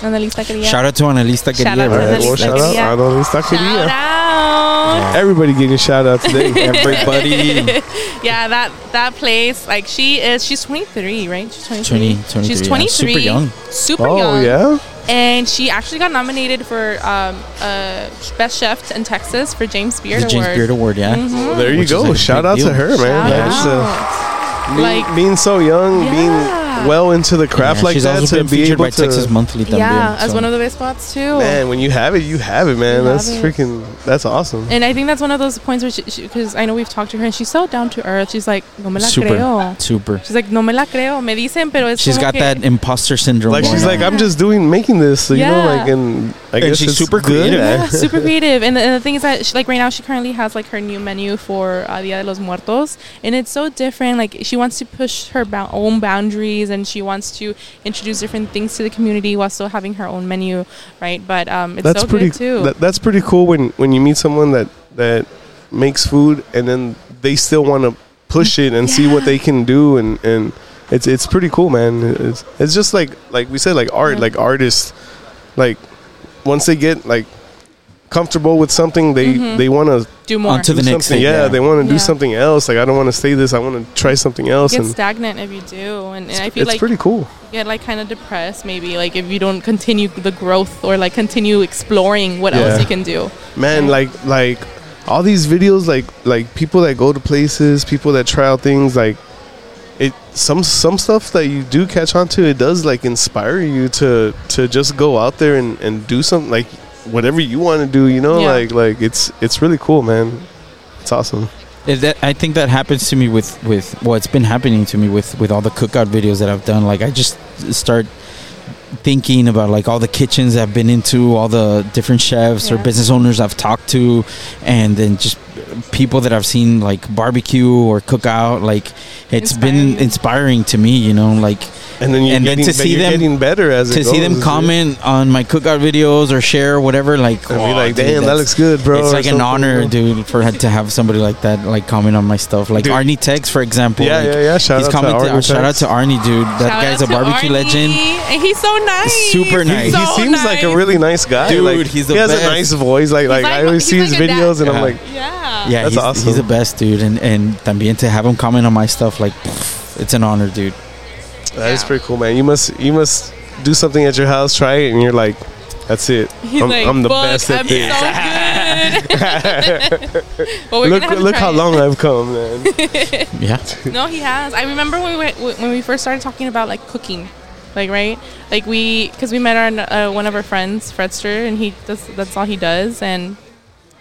Ana Liz Taqueria. shout out to Analista Shout Querida, out to bro. Alright, That's- well, Ana Liz shout out. Taqueria. I. Shout Taqueria. out. Everybody getting a shout out today. Everybody. Yeah, that that place, like she is, she's 23, right? She's 23. 20, 23, she's yeah. 23. Super young. Super oh young. yeah. And she actually got nominated for um, uh, Best Chef in Texas for James Beard The James Award. Beard Award, yeah. Mhm. Well, there you Which go. like Shout big out to her, man. Shout That's, uh, out. being, Like- being so young, Yeah. being well into the craft Yeah, like she's that also to been be featured able by to. Texas Monthly. También, yeah, as so. one of the best spots too. Man, when you have it, you have it, man. You That's have it. freaking. That's awesome. And I think that's one of those points where she, because I know we've talked to her and she's so down to earth. She's like, no me la Super. creo. Super. She's like, no me la creo. Me dicen, pero es She's como got que- that imposter syndrome. Like going she's like. I'm just doing making this, so you know, like, and I And guess she's it's super good. creative. Yeah, super creative. And the, and the thing is that, she, like, right now, she currently has, like, her new menu for uh, Dia de los Muertos. And it's so different. Like, she wants to push her bou- own boundaries and she wants to introduce different things to the community while still having her own menu, right? But um, it's that's so pretty. good, too. That, that's pretty cool when when you meet someone that that makes food and then they still want to push it and see what they can do and and it's it's pretty cool, man. It's it's just like like we said, like art, Yeah. like artists, like once they get like comfortable with something, they Mhm. they want to Do more. On to do the next thing, Yeah, yeah. they want to do something else. Like I don't want to stay this. I want to try something else, get and stagnant if you do. And, and I feel it's like pretty cool. get like kind of depressed maybe like if you don't continue the growth or like continue exploring what Yeah. else you can do man Yeah. like like all these videos like like people that go to places people that try out things like it some some stuff that you do catch on to it does like inspire you to to just go out there and and do something like whatever you want to do you know Yeah. like like it's it's really cool man it's awesome Is that, I think that happens to me with with well, it's been happening to me with with all the cookout videos that I've done. Like I just start thinking about like all the kitchens I've been into, all the different chefs or business owners I've talked to, and then just people that I've seen like barbecue or cookout. Like it's been Inspiring. inspiring to me, you know, like and then you're And then to see them- getting better as to it see them goes, comment on my cookout videos or share whatever. Like and be "Oh, like dude, damn that looks good bro it's like an honor, you know? dude, for to have somebody like that like comment on my stuff. Like Dude. Arnie Tex, for example. yeah like, yeah yeah shout he's out to commented. Arnie shout out to Arnie, dude. That Shout guy's a barbecue Arnie. legend. and he's so nice Super nice. he So seems like a really nice guy. Dude, like, he's the he has best. a nice voice. Like, like, He's I always see his like a dad. videos, and I'm like, yeah Yeah, That's he's, awesome. he's the best, dude. And and también to have him comment on my stuff, like, it's an honor, dude. That is Yeah. pretty cool, man. You must, you must do something at your house, try it, and you're like, That's it. He's I'm, like, I'm the best at I'm this. so good. well, we're look have look try how it. long I've come, man. Yeah. No, he has. I remember when we went, when we first started talking about like cooking, like right, like we because we met our uh, one of our friends, Fredster, and he does that's all he does, and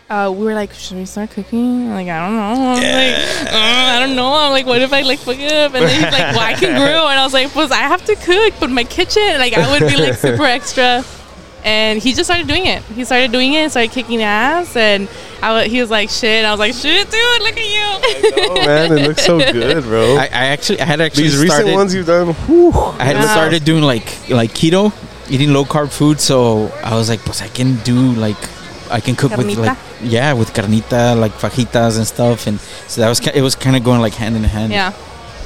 uh, we were like, should we start cooking? Like I don't know. I'm like uh, I don't know. I'm like, what if I like fuck it up? And then he's like, well, I can grill, and I was like, pues I have to cook, but my kitchen, like I would be like super extra. And he just started doing it. He started doing it, started kicking ass, and I wa- he was like, "Shit!" I was like, "Shit, dude, look at you." Oh man, it looks so good, bro. I, I actually I had actually These recent ones you've done, whew. I had Wow. started doing like like keto, eating low carb food. So I was like, pues I can do like I can cook with like yeah with carnita like fajitas and stuff, and so that was it was kind of going like hand in hand. yeah.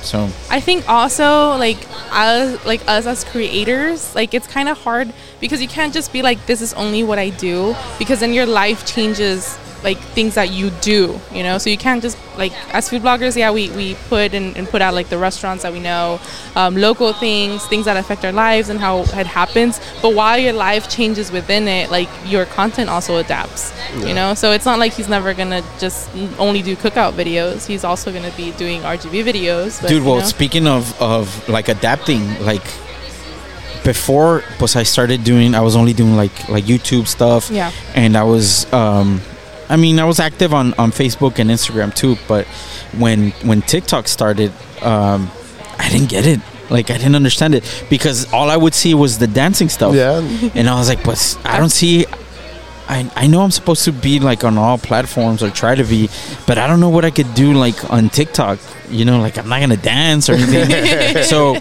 So I think also like us like us as creators, like it's kind of hard because you can't just be like this is only what I do because then your life changes like things that you do, you know. So you can't just like as food bloggers, yeah, we, we put and, and put out like the restaurants that we know, um, local things, things that affect our lives and how it happens. But while your life changes within it, like your content also adapts, you know. So it's not like he's never gonna just only do cookout videos. He's also gonna be doing RGV videos. But, dude you well know. speaking of of like adapting like before was i started doing i was only doing like like youtube stuff Yeah. and i was um i mean i was active on on facebook and instagram too but when when tiktok started um i didn't get it like i didn't understand it because all i would see was the dancing stuff yeah. and I was like, but I don't see. I, I know I'm supposed to be like on all platforms or try to be, but I don't know what I could do like on TikTok. You know, like I'm not gonna dance or anything. so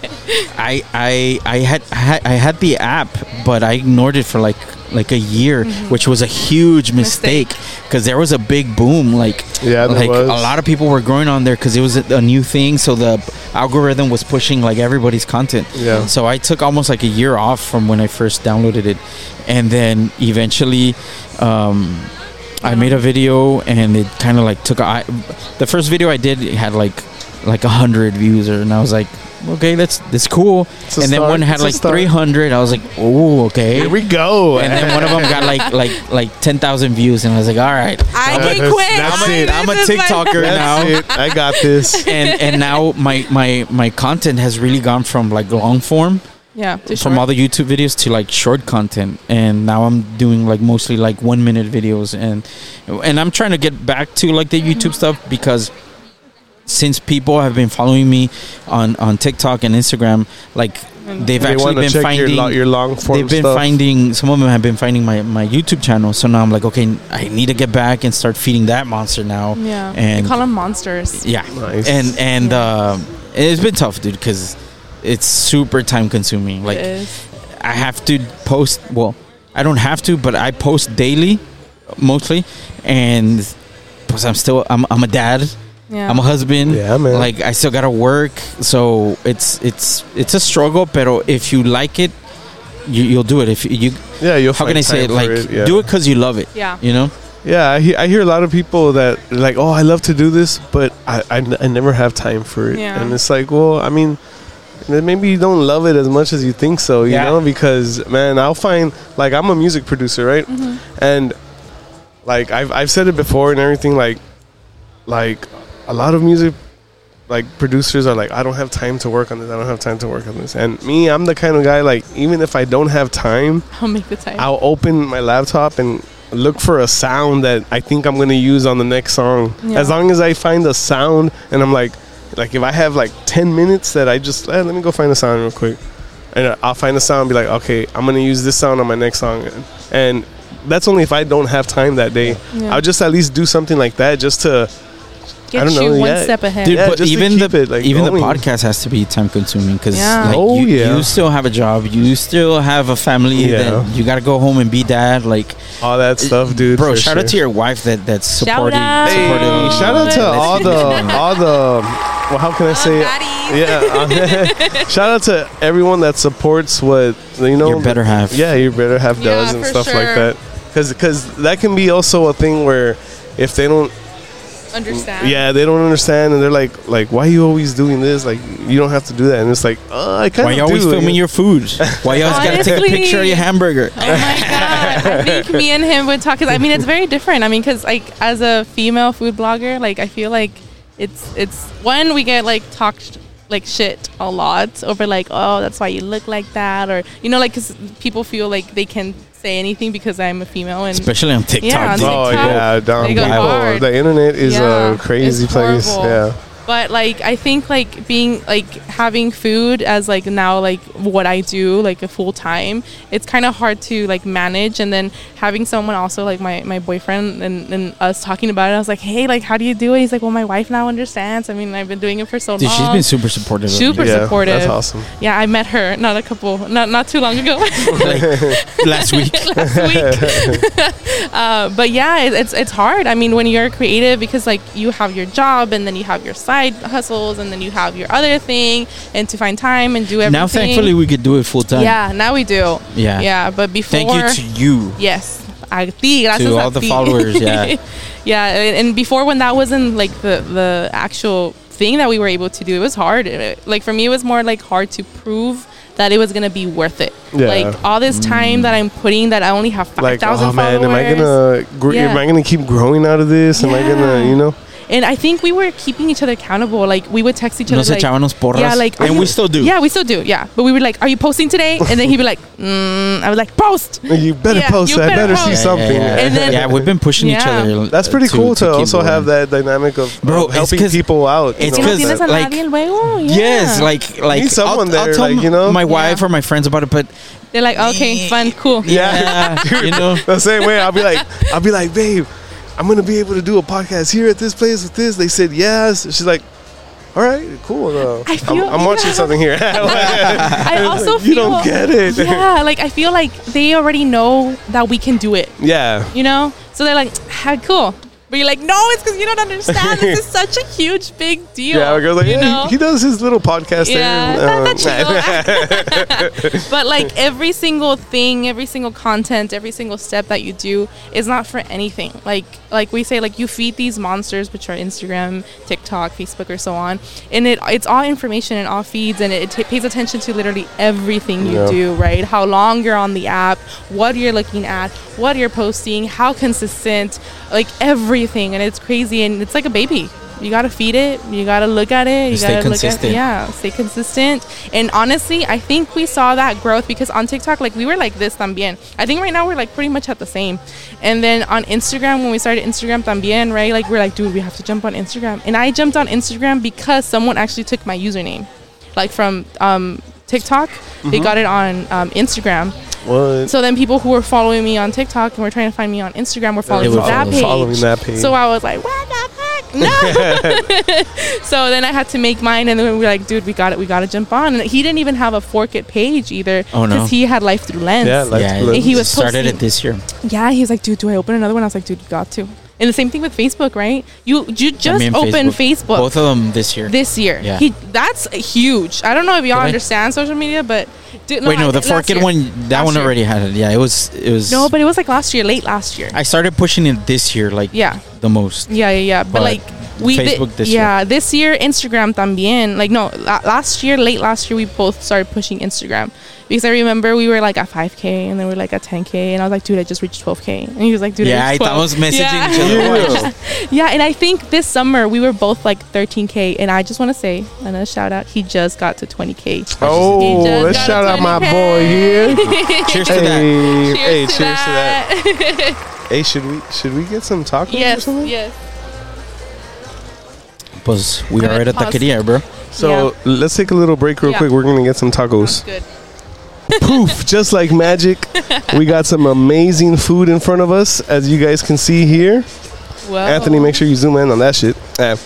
I I I had I had- I had the app, but I ignored it for like like a year, which was a huge mistake because there was a big boom. Like Yeah, like was. a lot of people were growing on there because it was a, a new thing. So the algorithm was pushing like everybody's content. Yeah. So I took almost like a year off from when I first downloaded it, and then eventually, um, I made a video, and it kind of like took. A, I, the first video I did had like like a hundred views, and I was like, okay, that's that's cool. It's And then start. one had It's like three hundred. I was like, oh, okay. Here we go. and then one of them got like like like ten thousand views, and I was like, all right. I That's- can quit. that's I'm, it. I'm a this my- TikToker now That's it. I got this. and and now my my my content has really gone from like long form Yeah, too from short. all the YouTube videos to like short content, and now I'm doing like mostly like one minute videos, and and I'm trying to get back to like the YouTube stuff because since people have been following me on on TikTok and Instagram, like they've they actually been check finding your, your long form they've been stuff. finding some of them have been finding my my YouTube channel. So now I'm like, okay, I need to get back and start feeding that monster now. yeah, and they call them monsters. yeah, Nice. and and Yeah. um, it's been tough, dude, because it's super time consuming. Like it is. I have to post. Well, I don't have to, but I post daily, mostly, and because I'm still I'm I'm a dad. Yeah. I'm a husband. Yeah, man. Like I still gotta work, so it's it's it's a struggle. But if you like it, you, you'll do it. If you, yeah, you'll how find can I say it? Like for yeah. do it because you love it. Yeah. You know. Yeah, I, he- I hear a lot of people that like, oh, I love to do this, but I, I, n- I never have time for it. Yeah. And it's like, well, I mean, maybe you don't love it as much as you think so, you Yeah. know? Because, man, I'll find, like, I'm a music producer, right? Mm-hmm. And, like, I've, I've said it before and everything, like, like, a lot of music, like, producers are like, I don't have time to work on this, I don't have time to work on this. And me, I'm the kind of guy, like, even if I don't have time, I'll make the time. I'll open my laptop and look for a sound that I think I'm gonna use on the next song. Yeah. As long as I find a sound and I'm like, like if I have like 10 minutes that I just eh, let me go find a sound real quick, and I'll find a sound and be like, okay, I'm gonna use this sound on my next song, and that's only if I don't have time that day. Yeah. I'll just at least do something like that just to Get I don't you know, one yeah. step ahead. Dude, Yeah, but even the it, like, even going. the podcast has to be time consuming because Yeah. like, Oh, you, yeah. you still have a job, you still have a family Yeah. that you got to go home and be dad. Like, all that stuff, dude. bro, shout sure. out to your wife that that's Shout supporting. out. Hey, supporting shout out to all the all the well, how can I say it? Yeah, uh, shout out to everyone that supports what you know. your better half. Yeah, your better half Yeah, does and for stuff like sure. that. Because that can be also a thing where if they don't understand. yeah, they don't understand, and they're like, like, why are you always doing this? Like, you don't have to do that. And it's like, oh, I kind Why of you always do. filming your food? Why you always gotta take a picture of your hamburger? Oh my god! I think me and him would talk. Cause I mean, it's very different. I mean, cause like as a female food blogger, like I feel like it's it's one we get like talked like shit a lot over like oh that's why you look like that or you know like cause people feel like they can say anything because I'm a female and Especially on TikTok. Yeah, on dude. Oh yeah, down they go hard. The internet is Yeah, a crazy place. Yeah. But like i think like being like having food as like now like what i do like a full time it's kind of hard to like manage and then having someone also like my my boyfriend and, and us talking about it i was like hey like how do you do it he's like well my wife now understands i mean i've been doing it for so Dude, long she's been super supportive. Super yeah, supportive. That's awesome. yeah i met her not a couple not not too long ago like last week. last week. uh, but yeah, it, it's it's hard. I mean, when you're creative, because like you have your job and then you have your side hustles and then you have your other thing, and to find time and do everything. Now, thankfully, we could do it full time. yeah, now we do. Yeah. yeah. But before, Thank you to you. yes, a ti, gracias To a all the followers, yeah. yeah, and and before when that wasn't like the the actual thing that we were able to do, it was hard. Like for me, it was more like hard to prove that it was gonna be worth it. Yeah. Like all this mm. time that I'm putting, that I only have five thousand Like, thousand oh man, followers. am I gonna gr- Yeah. am I gonna keep growing out of this? Am I gonna, you know? And I think we were keeping each other accountable. Like we would text each other. Nos like, echábamos porras. Yeah, like and you- we still do. Yeah, we still do. Yeah, but we were like, "Are you posting today?" And then he'd be like, mm, "I was like, post." You better Yeah, post. you I better better see post. something. Yeah, yeah, And then- yeah, we've been pushing each other. That's uh, pretty cool to, keep also going. have that dynamic of, Bro, of it's helping 'cause- people out. it's know, No 'cause, tienes a like- nadie luego. Yes, like like someone I'll, I'll there, tell like, you know? my wife or my friends about it, but they're like, "Okay, fun, cool." yeah. yeah, you know, the same way. I'll be like, I'll be like, babe, I'm gonna be able to do a podcast here at this place with this. They said yes. She's like, all right, cool. Uh, I feel- I'm, I'm watching something here. I also you feel don't get it. Yeah, like I feel like they already know that we can do it. yeah. You know, so they're like, ah, "Cool." But you're like, no, it's because you don't understand. this is such a huge, big deal. Yeah, goes like, you know? he, does his little podcast Yeah, that chill. but like every single thing, every single content, every single step that you do is not for anything. Like like we say, like you feed these monsters, which are Instagram, TikTok, Facebook, or so on, and it it's all information and all feeds, and it, it pays attention to literally everything you Yeah. do. Right? How long you're on the app, what you're looking at, what you're posting, how consistent, like everything, and it's crazy, and it's like a baby. You gotta feed it. You gotta look at it. You Stay gotta look at consistent. yeah, stay consistent. And honestly, I think we saw that growth because on TikTok, like we were like this también. I think right now we're like pretty much at the same. And then on Instagram, when we started Instagram también, right? Like we're like, dude, we have to jump on Instagram. And I jumped on Instagram because someone actually took my username, like from um, TikTok. They got it on um, Instagram. what? So then people who were following me on TikTok and were trying to find me on Instagram were following that follow- page. following that page. So I was like, what the? No. so then I had to make mine, and then we were like, dude, we got it. We got to jump on. And he didn't even have a Fork It page either. Oh, no. Because he had Life Through Lens. yeah, like, yeah, let's- he was started posting- it this year. Yeah, he was like, dude, do I open another one? I was like, dude, you got to. And the same thing with Facebook, right? You you just and opened Facebook, Both of them this year. this year. Yeah. He that's huge. I don't know if y'all Did I? understand social media, but dude, Wait, no, I- the year. one, that Last one year. already had it. Yeah, it was, it was. No, but it was like last year, late last year. I started pushing it this year, like yeah. the most. Yeah, yeah, yeah. But, But like we did, Facebook this yeah, this year Instagram también. Like no, last year, late last year, we both started pushing Instagram because I remember we were like at 5k and then we were like at 10k and I was like, dude, I just reached 12k, and he was like, dude, Yeah, I I thought I was messaging yeah. each other. Yeah. and I think this summer we were both like 13k, and I just want to say another shout out. He just got to 20k. Oh, let's shout out my boy here. Cheers to hey, that. hey, cheers to that. Hey, should we should we get some tacos or yes, something? yes. Pues we are at a taqueria, bro. So let's take a little break real Yeah. quick. We're gonna get some Sounds tacos. good. Poof! Just like magic, we got some amazing food in front of us, as you guys can see here. Well, Anthony, make sure you zoom in on that shit. Uh,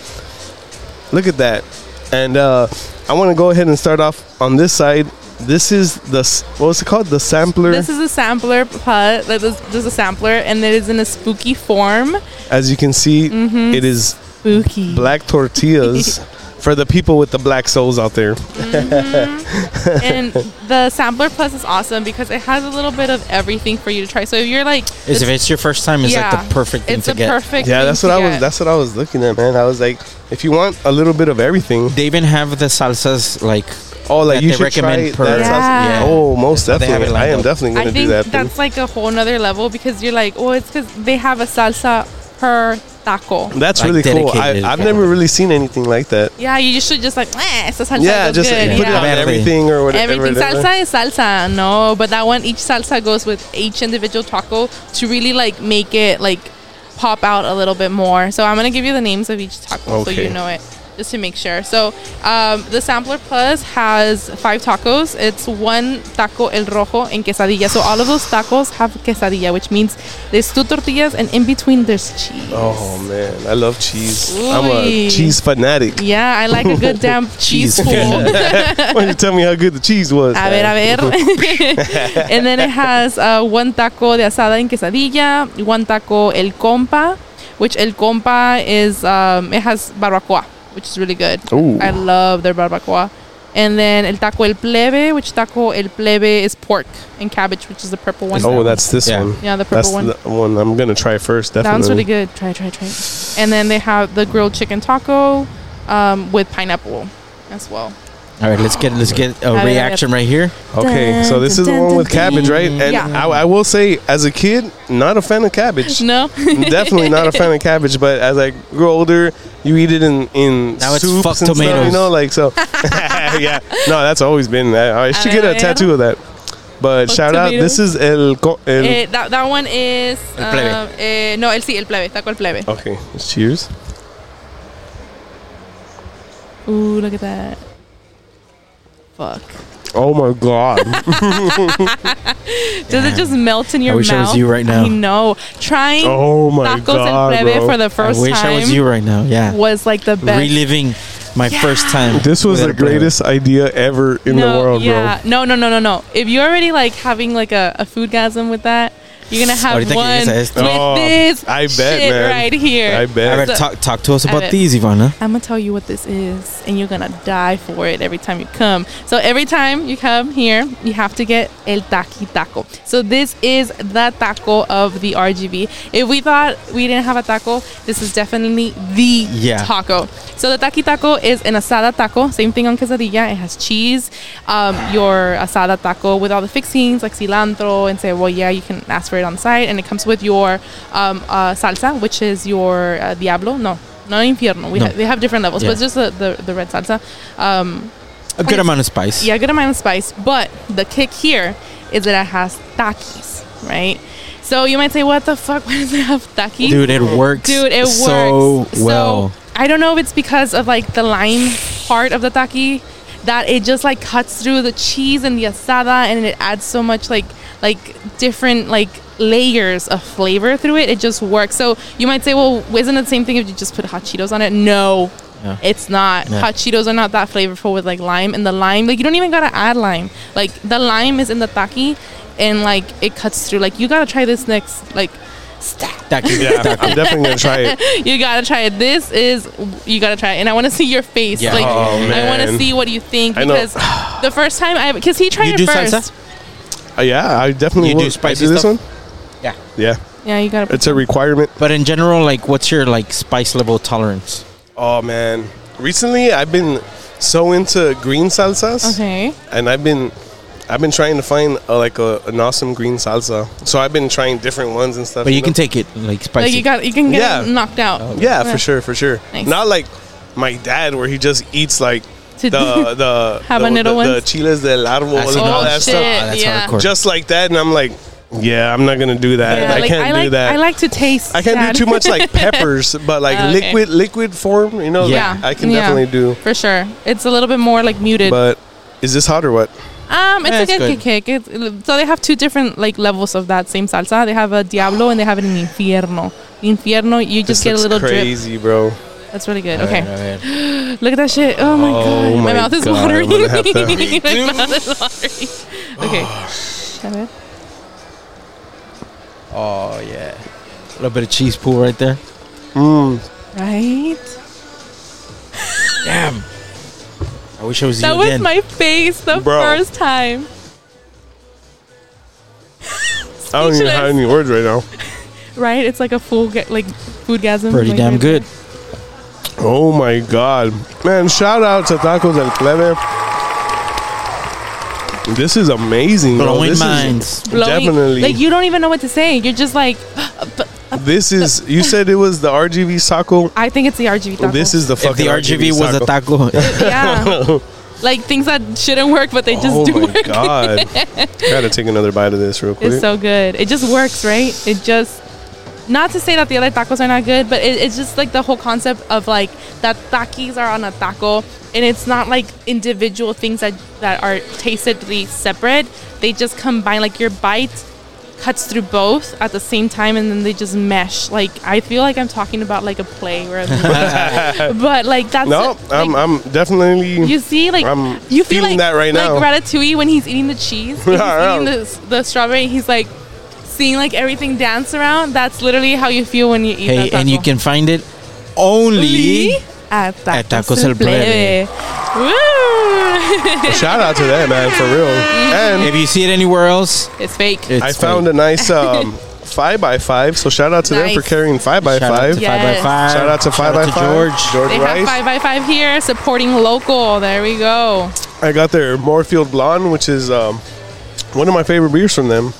look at that. And uh, I want to go ahead and start off on this side. This is the what was it called? The sampler. This is a sampler pot. Like, This this a sampler, and it is in a spooky form. As you can see, Mm-hmm. it is Spooky. black tortillas For the people with the black souls out there. Mm-hmm. and the sampler plus is awesome because it has a little bit of everything for you to try. So if you're like, Is if it's your first time, it's yeah, like the perfect thing it's to a get. perfect. Yeah, thing that's to what I was. get. That's what I was looking at, man. I was like, if you want a little bit of everything, They even have the salsas like oh, like you they should recommend try per- that. Yeah. salsa. Oh, most That's how they definitely. I am definitely I gonna do think that. then. that's like a whole nother level because you're like, oh, it's because they have a salsa per taco. That's like really cool. I, I've never really seen anything like that. Yeah, you just should just like, eh, esta salsa Yeah, just good. put it yeah. on Verde. everything or whatever. Everything salsa is salsa, no, but that one each salsa goes with each individual taco to really like make it like pop out a little bit more. So I'm gonna give you the names of each taco so you know it, just to make sure. So um, the sampler plus has five tacos. It's one taco el rojo en quesadilla. So all of those tacos have quesadilla, which means there's two tortillas and in between there's cheese. Oh man, I love cheese. I'm a cheese fanatic. Yeah, I like a good damn cheese Cheese. pool. Why don't you tell me how good the cheese was? A ver, a ver. and then it has uh, one taco de asada en quesadilla, one taco el compa, which el compa is, um, it has barbacoa, which is really good. Ooh. I love their barbacoa. And then el taco el plebe, which taco el plebe is pork and cabbage, which is the purple one. Oh, that's this Yeah. one. Yeah, the purple That's one. the one I'm gonna try first. That Definitely. one's really good. Try, try, try. And then they have the grilled chicken taco um, with pineapple as well. All right, let's get let's get a ver, a ver. reaction right here. Okay, so this is the one with cabbage, right? And Yeah. I, I will say, as a kid, not a fan of cabbage. No? Definitely not a fan of cabbage. But as I grow older, you eat it in in Now it's soups fuck and stuff, tomatoes. you know, like so. yeah, no, that's always been that. I should get a tattoo of that. But Fuck shout out, this is el, co- el Eh, that, that one is. El plebe. um, eh, no, el sí, el plebe. Taco el plebe. Okay, cheers. Ooh, look at that. Fuck. Oh my god. Does it just melt in your wish I mouth? was you right now. I know. Trying oh my tacos god, el plebe bro. for the first time. I wish time I was you right now. Yeah, was like the best. reliving my first time. This was the a plebe. greatest idea ever in no, the world, bro. No, no, no, no, no. If you're already like having like a, a food gasm with that, you're gonna have Ahorita one llegues with esto. Oh, this I bet, shit man. right here. I All bet. right, So- talk talk to us about bet. these, Ivana. I'm gonna tell you what this is, and you're gonna die for it every time you come. So every time you come here, you have to get el taqui taco. So this is the taco of the RGV. If we thought we didn't have a taco, this is definitely the Yeah. taco. So the taqui taco is an asada taco, same thing on quesadilla. It has cheese, um, your asada taco with all the fixings like cilantro and cebolla. You can ask for it on site, and it comes with your um, uh, salsa, which is your uh, diablo. No, not infierno. We No. ha- they have different levels, but it's just the, the, the red salsa. Um, A good amount of spice. yeah, a good amount of spice. But the kick here is that it has takis, right? So you might say, what the fuck? Why does it have takis? Dude, it works. Dude, it so works so well. So I don't know if it's because of like the lime part of the taki that it just like cuts through the cheese and the asada and it adds so much like like different like layers of flavor through it. It just works. So you might say, well, isn't it the same thing if you just put hot Cheetos on it? No. Yeah. It's not. Yeah. Hot Cheetos are not that flavorful with like lime. And the lime, like you don't even gotta add lime. Like the lime is in the taki and like it cuts through. Like you gotta try this next. Like stop. Taki- Yeah. I'm definitely gonna try it. You gotta try it. This is you gotta try it, and I want to see your face. Yeah. Like Oh, I want to see what you think I know. because the first time I because he tried You it do first. salsa? Uh, yeah, I definitely You will. do I spicy this stuff? one. Yeah. Yeah, Yeah, you gotta. it's a requirement. But in general, like, what's your like spice level tolerance? Oh man, recently I've been so into green salsas, okay. and I've been I've been trying to find uh, like a, an awesome green salsa. So I've been trying different ones and stuff. But you can know? take it like spicy. Like you got you can get Yeah. knocked out. yeah, Yeah. for sure, for sure. Nice. Not like my dad where he just eats like the the Habanero the, the, ones? the chiles del árbol and all Oh, that shit. stuff. Ah, that's yeah. hardcore. Just like that, and I'm like, yeah, I'm not gonna do that. Yeah, I like, can't I do like, that. I like to taste. I can't that. do too much like peppers, but like Oh, okay. liquid liquid form, you know, Yeah. like, I can Yeah. definitely do. for sure. It's a little bit more like muted. But is this hot or what? um, it's Yeah, a good good. kick. It's, so they have two different like levels of that same salsa. They have a diablo and they have an infierno. Infierno, you just this get a little drip. crazy, bro. That's really good. All Okay. right. Look at that shit. Oh my Oh god. my My mouth is God, I'm watering. gonna have to- My mouth is watering. Okay. Shut it. Oh yeah. A little bit of cheese pool right there. Mm. Right? Damn. I wish it was That you was again. my face the Bro. first time. I don't even have any words right now. Right? It's like a full ga- like foodgasm. Pretty Like, damn right good. Oh my god, man! Shout out to Tacos El Plebe. This is amazing, bro. Blowing This is minds. there. Blowing- definitely. Like you don't even know what to say. You're just like, uh, this is. You said it was the RGV taco. I think it's the RGV taco. This is the If fucking the RGV was a taco. taco, yeah. like things that shouldn't work, but they just oh do my work. god! Gotta take another bite of this real quick. It's so good. It just works, right? It just not to say that the other tacos are not good, but it, it's just like the whole concept of like that takis are on a taco, and it's not like individual things that that are tastedly separate. They just combine. Like your bite cuts through both at the same time, and then they just mesh. Like I feel like I'm talking about like a play, where but like that's no, like, I'm. I'm definitely. you see, like I'm you feel like that right now. Like Ratatouille when he's eating the cheese, he's eating the, the strawberry. He's like seeing like everything dance around. That's literally how you feel when you eat. hey, and you can find it only. at Tacos, at Tacos El El Plebe. Woo! Shout out to that man for real. And If you see it anywhere else, it's fake. it's I found a nice um, five by five. So shout out to them for carrying five by Shout out five. to Yeah. five by five. Shout out to five by to five. George. George they Rice. have five by five here, supporting local. There we go. I got their Moorfield Blonde, which is um, one of my favorite beers from them.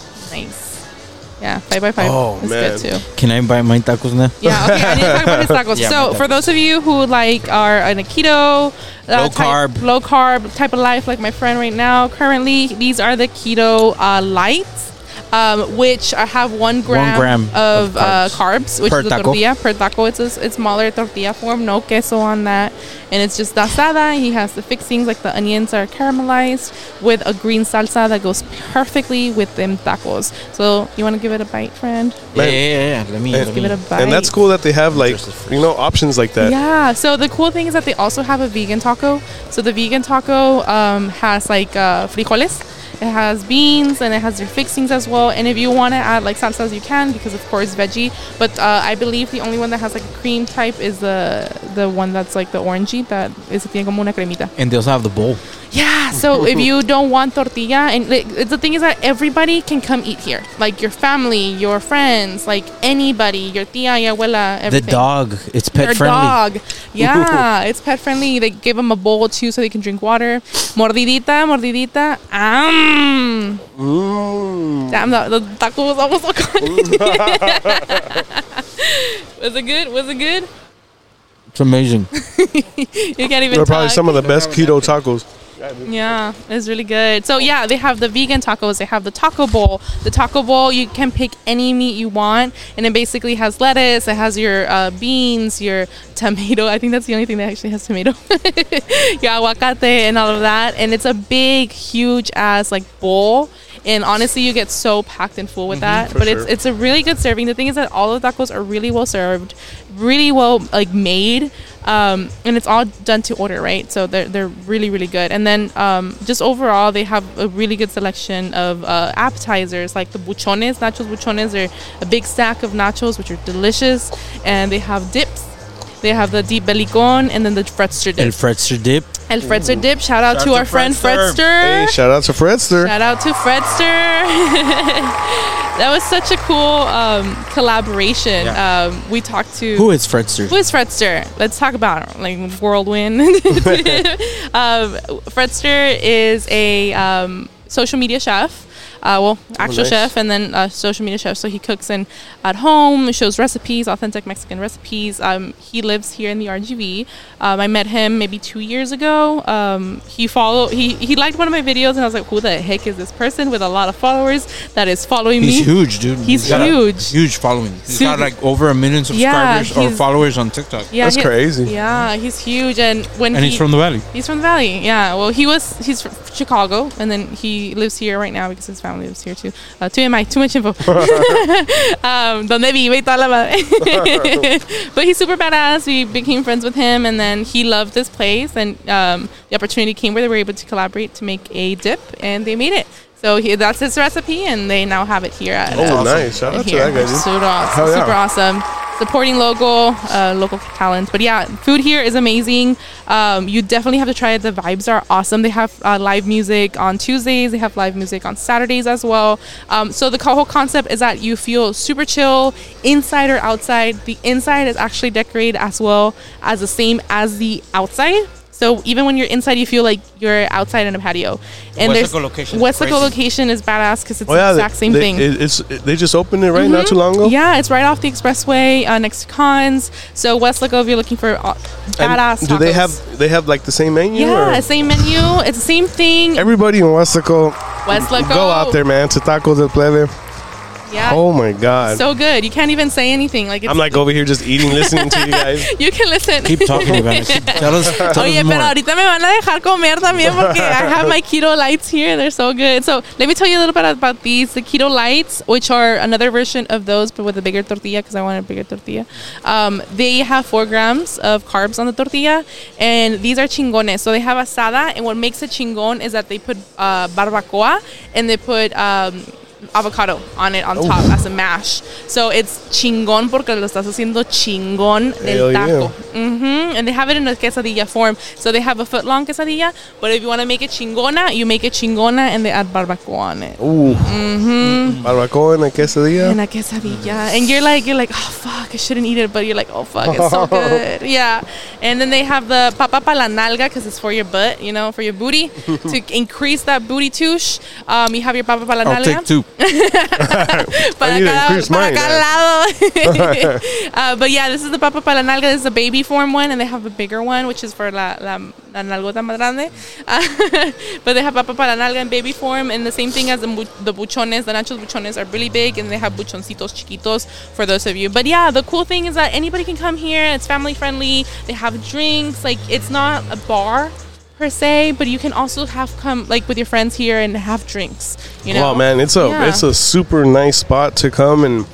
Nice. Yeah, five by five. Oh, It's man. good too. Can I buy my tacos now? Yeah, okay. I need to talk about his tacos. Yeah, so, my for those of you who like are in a keto, uh, Low type- carb. low carb type of life, like my friend right now, currently these are the keto uh, lights. Um, which I have one gram, gram of, of uh, carbs. carbs, which Per is the taco. tortilla per taco. It's a, it's smaller tortilla form, no queso on that, and it's just asada. He has the fixings like the onions are caramelized with a green salsa that goes perfectly with them tacos. So you want to give it a bite, friend? Yeah, yeah, yeah. yeah. Let me. And- let Give it a bite. And that's cool that they have like you know options like that. Yeah. So the cool thing is that they also have a vegan taco. So the vegan taco um, has like uh, frijoles. It has beans and it has your fixings as well. And if you want to add like salsas, you can because of course veggie. But uh, I believe the only one that has like a cream type is the the one that's like the orangey that is tiene como una cremita. And they also have the bowl. Yeah. So if you don't want tortilla, and like, the thing is that everybody can come eat here, like your family, your friends, like anybody, your tia, your abuela, everything. The dog. It's pet their friendly. dog. Yeah, it's pet friendly. They give them a bowl too so they can drink water. Mordidita, mordidita. Um. Mm. Damn, the, the taco was almost all gone. was it good? Was it good? It's amazing. You can't even They're probably talk. some of the best keto tacos. Yeah, it's really good. So yeah, they have the vegan tacos. They have the taco bowl. The taco bowl, you can pick any meat you want, and it basically has lettuce. It has your uh, beans, your tomato. I think that's the only thing that actually has tomato. your aguacate and all of that. And it's a big, huge ass like bowl. And honestly, you get so packed and full with that. But it's sure. it's a really good serving. The thing is that all the tacos are really well served, really well like made, um, and it's all done to order, right? So they're they're really really good. And then um, just overall, they have a really good selection of uh, appetizers like the buchones, nachos buchones. They're a big stack of nachos, which are delicious, and they have dips. They have the deep belicon and then the Fredster El dip. Fredster dip. El Fredster dip. Shout out Shout to out our to friend Fredster. Fredster. Hey, shout out to Fredster. Shout out to Fredster. that was such a cool um, collaboration. Yeah. Um, we talked to Who is Fredster? who is Fredster? Let's talk about it. like whirlwind. um, Fredster is a um, social media chef. Uh, well, actual nice. chef and then uh, social media chef. So he cooks in at home, shows recipes, authentic Mexican recipes. Um, he lives here in the RGV. Um, I met him maybe two years ago. Um, he followed. He he liked one of my videos, and I was like, "Who the heck is this person with a lot of followers that is following He's me?" He's huge, dude. He's got a huge. huge following. He's got like over a million Yeah, subscribers or followers on TikTok. Yeah, That's he- crazy. Yeah, he's huge, and when And he, he's from the valley. He's from the valley. Yeah. Well, he was. He's from Chicago, and then he lives here right now because his family lives here too. Uh, too much, too much info. um, donde vive y toda la madre. but he's super badass. We became friends with him, and then he loved this place, and um, the opportunity came where they were able to collaborate to make a dip, and they made it. So he, that's his recipe, and they now have it here. At, Oh, uh, nice. Shout out to that guy. Super awesome. Yeah. Super awesome. supporting local, uh, local talent. But yeah, food here is amazing. Um, you definitely have to try it. The vibes are awesome. They have uh, live music on Tuesdays. They have live music on Saturdays as well. Um, so the whole concept is that you feel super chill inside or outside. The inside is actually decorated as well as the same as the outside. So even when you're inside, you feel like you're outside in a patio. And Weslaco there's location is crazy. location is badass because it's Oh yeah, the exact same they, thing. It, it's they just opened it right not too long ago. Yeah, it's right off the expressway uh, next to Cons. So Weslaco, if you're looking for uh, And badass Do they have they have like the same menu? Yeah, or? same menu. It's the same thing. Everybody in Weslaco, Weslaco. go out there, man. To Tacos del Plebe. Yeah. Oh my God. So good. You can't even say anything. Like it's, I'm like over here just eating, listening to you guys. you can listen. Keep talking about it. Tell us, tell Oye, us more. pero ahorita me van a dejar comer también porque I have my keto lights here. They're so good. So let me tell you a little bit about these. The keto lights, which are another version of those, but with a bigger tortilla because I want a bigger tortilla. Um, they have four grams of carbs on the tortilla, and these are chingones. So they have asada, and what makes it chingon is that they put uh, barbacoa and they put um, avocado on it on top as a mash. So it's chingón porque lo estás haciendo chingón Hell del yeah. taco. hmm And they have it in a quesadilla form. So they have a foot long quesadilla, but if you want to make it chingona, you make it chingona and they add barbacoa on it. Ooh. Mm-hmm. Barbacoa and a quesadilla. And a quesadilla. And you're like, you're like, oh fuck, I shouldn't eat it, but you're like, oh fuck, it's so good. Yeah. And then they have the papa pa la nalga because it's for your butt, you know, for your booty to increase that booty touche. Um, you have your papa pa la nalga. I'll take two. para I need to cada, increase para mine, cada lado. uh, but yeah, this is the papa para la nalga. This is a baby form one, and they have a bigger one, which is for la, la, la nalgota más grande. Uh, but they have papa para la nalga in baby form, and the same thing as the, the buchones. The nachos buchones are really big, and they have buchoncitos chiquitos for those of you. But yeah, the cool thing is that anybody can come here. It's family friendly. They have drinks. Like it's not a bar per se, but you can also have come like with your friends here and have drinks. You know, Wow, man, it's a Yeah. it's a super nice spot to come and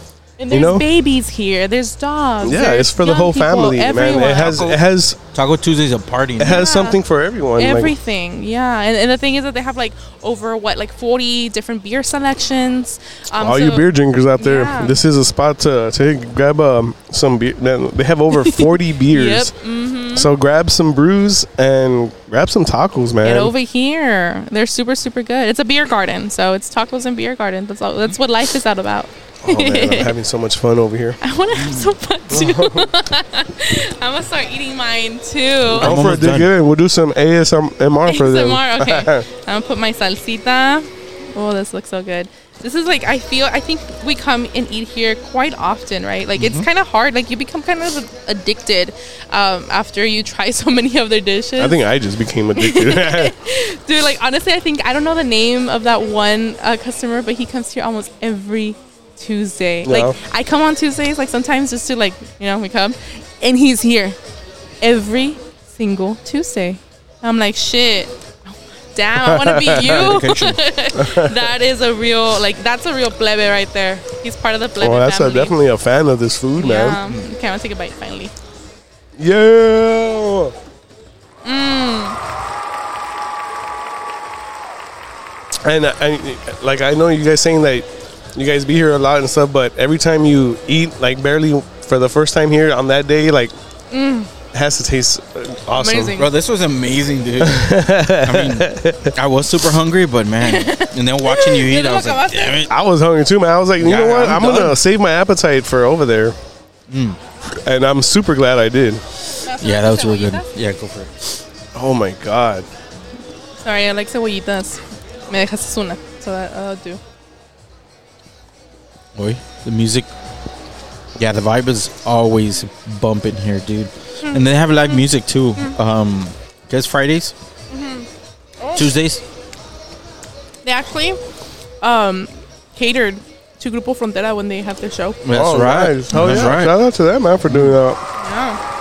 And You there's know? babies here. There's dogs. yeah, there's it's for the young whole people, family, man. It has it has Taco Tuesday's a party. it man. has Yeah. something for everyone. like- everything. yeah, and, and the thing is that they have like over what like 40 different beer selections. Um, all so- you beer drinkers out there, Yeah. this is a spot to to grab um, some beer. Man, they have over 40 Yep. beers. hmm So grab some brews and grab some tacos, man. Get over here. They're super super good. It's a beer garden, so it's tacos and beer garden. That's all. That's what life is all about. Oh man, I'm having so much fun over here. I want to have some fun too. I'm gonna start eating mine too. Go for it, almost dig in. We'll do some ASMR for them. ASMR, okay. I'm gonna put my salsita. Oh, this looks so good. This is like I feel. I think we come and eat here quite often, right? Like Mm-hmm. it's kind of hard. Like you become kind of addicted um, after you try so many of their dishes. I think I just became addicted. Dude, like honestly, I think I don't know the name of that one uh, customer, but he comes here almost every Tuesday. Yeah. Like I come on Tuesdays, like sometimes just to like you know we come, and he's here every single Tuesday. I'm like shit. Damn, I want to be you. that is a real like that's a real plebe right there. He's part of the plebe well, that's a, definitely a fan of this food, man. Yeah. Um, okay, I'm gonna take a bite finally. Yeah. Mm. And I, I- like I know you guys saying that you guys be here a lot and stuff, but every time you eat, like barely for the first time here on that day, like it has to taste awesome. Amazing. Bro, this was amazing, dude. I mean, I was super hungry, but man, and then watching you eat, I was like, damn it. I was hungry too, man. I was like, you Yeah, know what? I'm I'm, gonna save my appetite for over there. Mm. And I'm super glad I did. Yeah, that was really good. Yeah, go for it. Oh my god. Sorry, I like cebollitas. Me dejas una, so that I'll do. Boy, the music. Yeah, the vibe is always bumping here, dude. And they have live music too. Um, guess Fridays, Tuesdays. They actually um, catered to Grupo Frontera when they had their show. That's oh, right. Nice. Oh That's yeah. right. Shout out to them, man, for doing that. Yeah.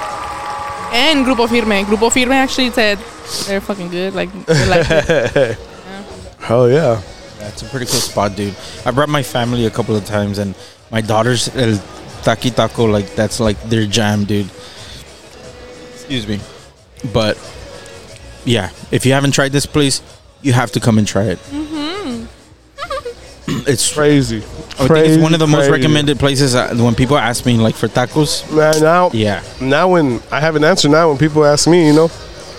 And Grupo Firme. Grupo Firme actually said they're fucking good. Like, they like it. Hell yeah. That's a pretty cool spot, dude. I brought my family a couple of times, and my daughter's El Taki Taco, like, that's like their jam, dude. Excuse me. But, yeah, if you haven't tried this place, you have to come and try it. Mm-hmm. it's Crazy. I think it's one of the most recommended places uh, when people ask me like for tacos. Man, now, Yeah. now when I have an answer now when people ask me, you know,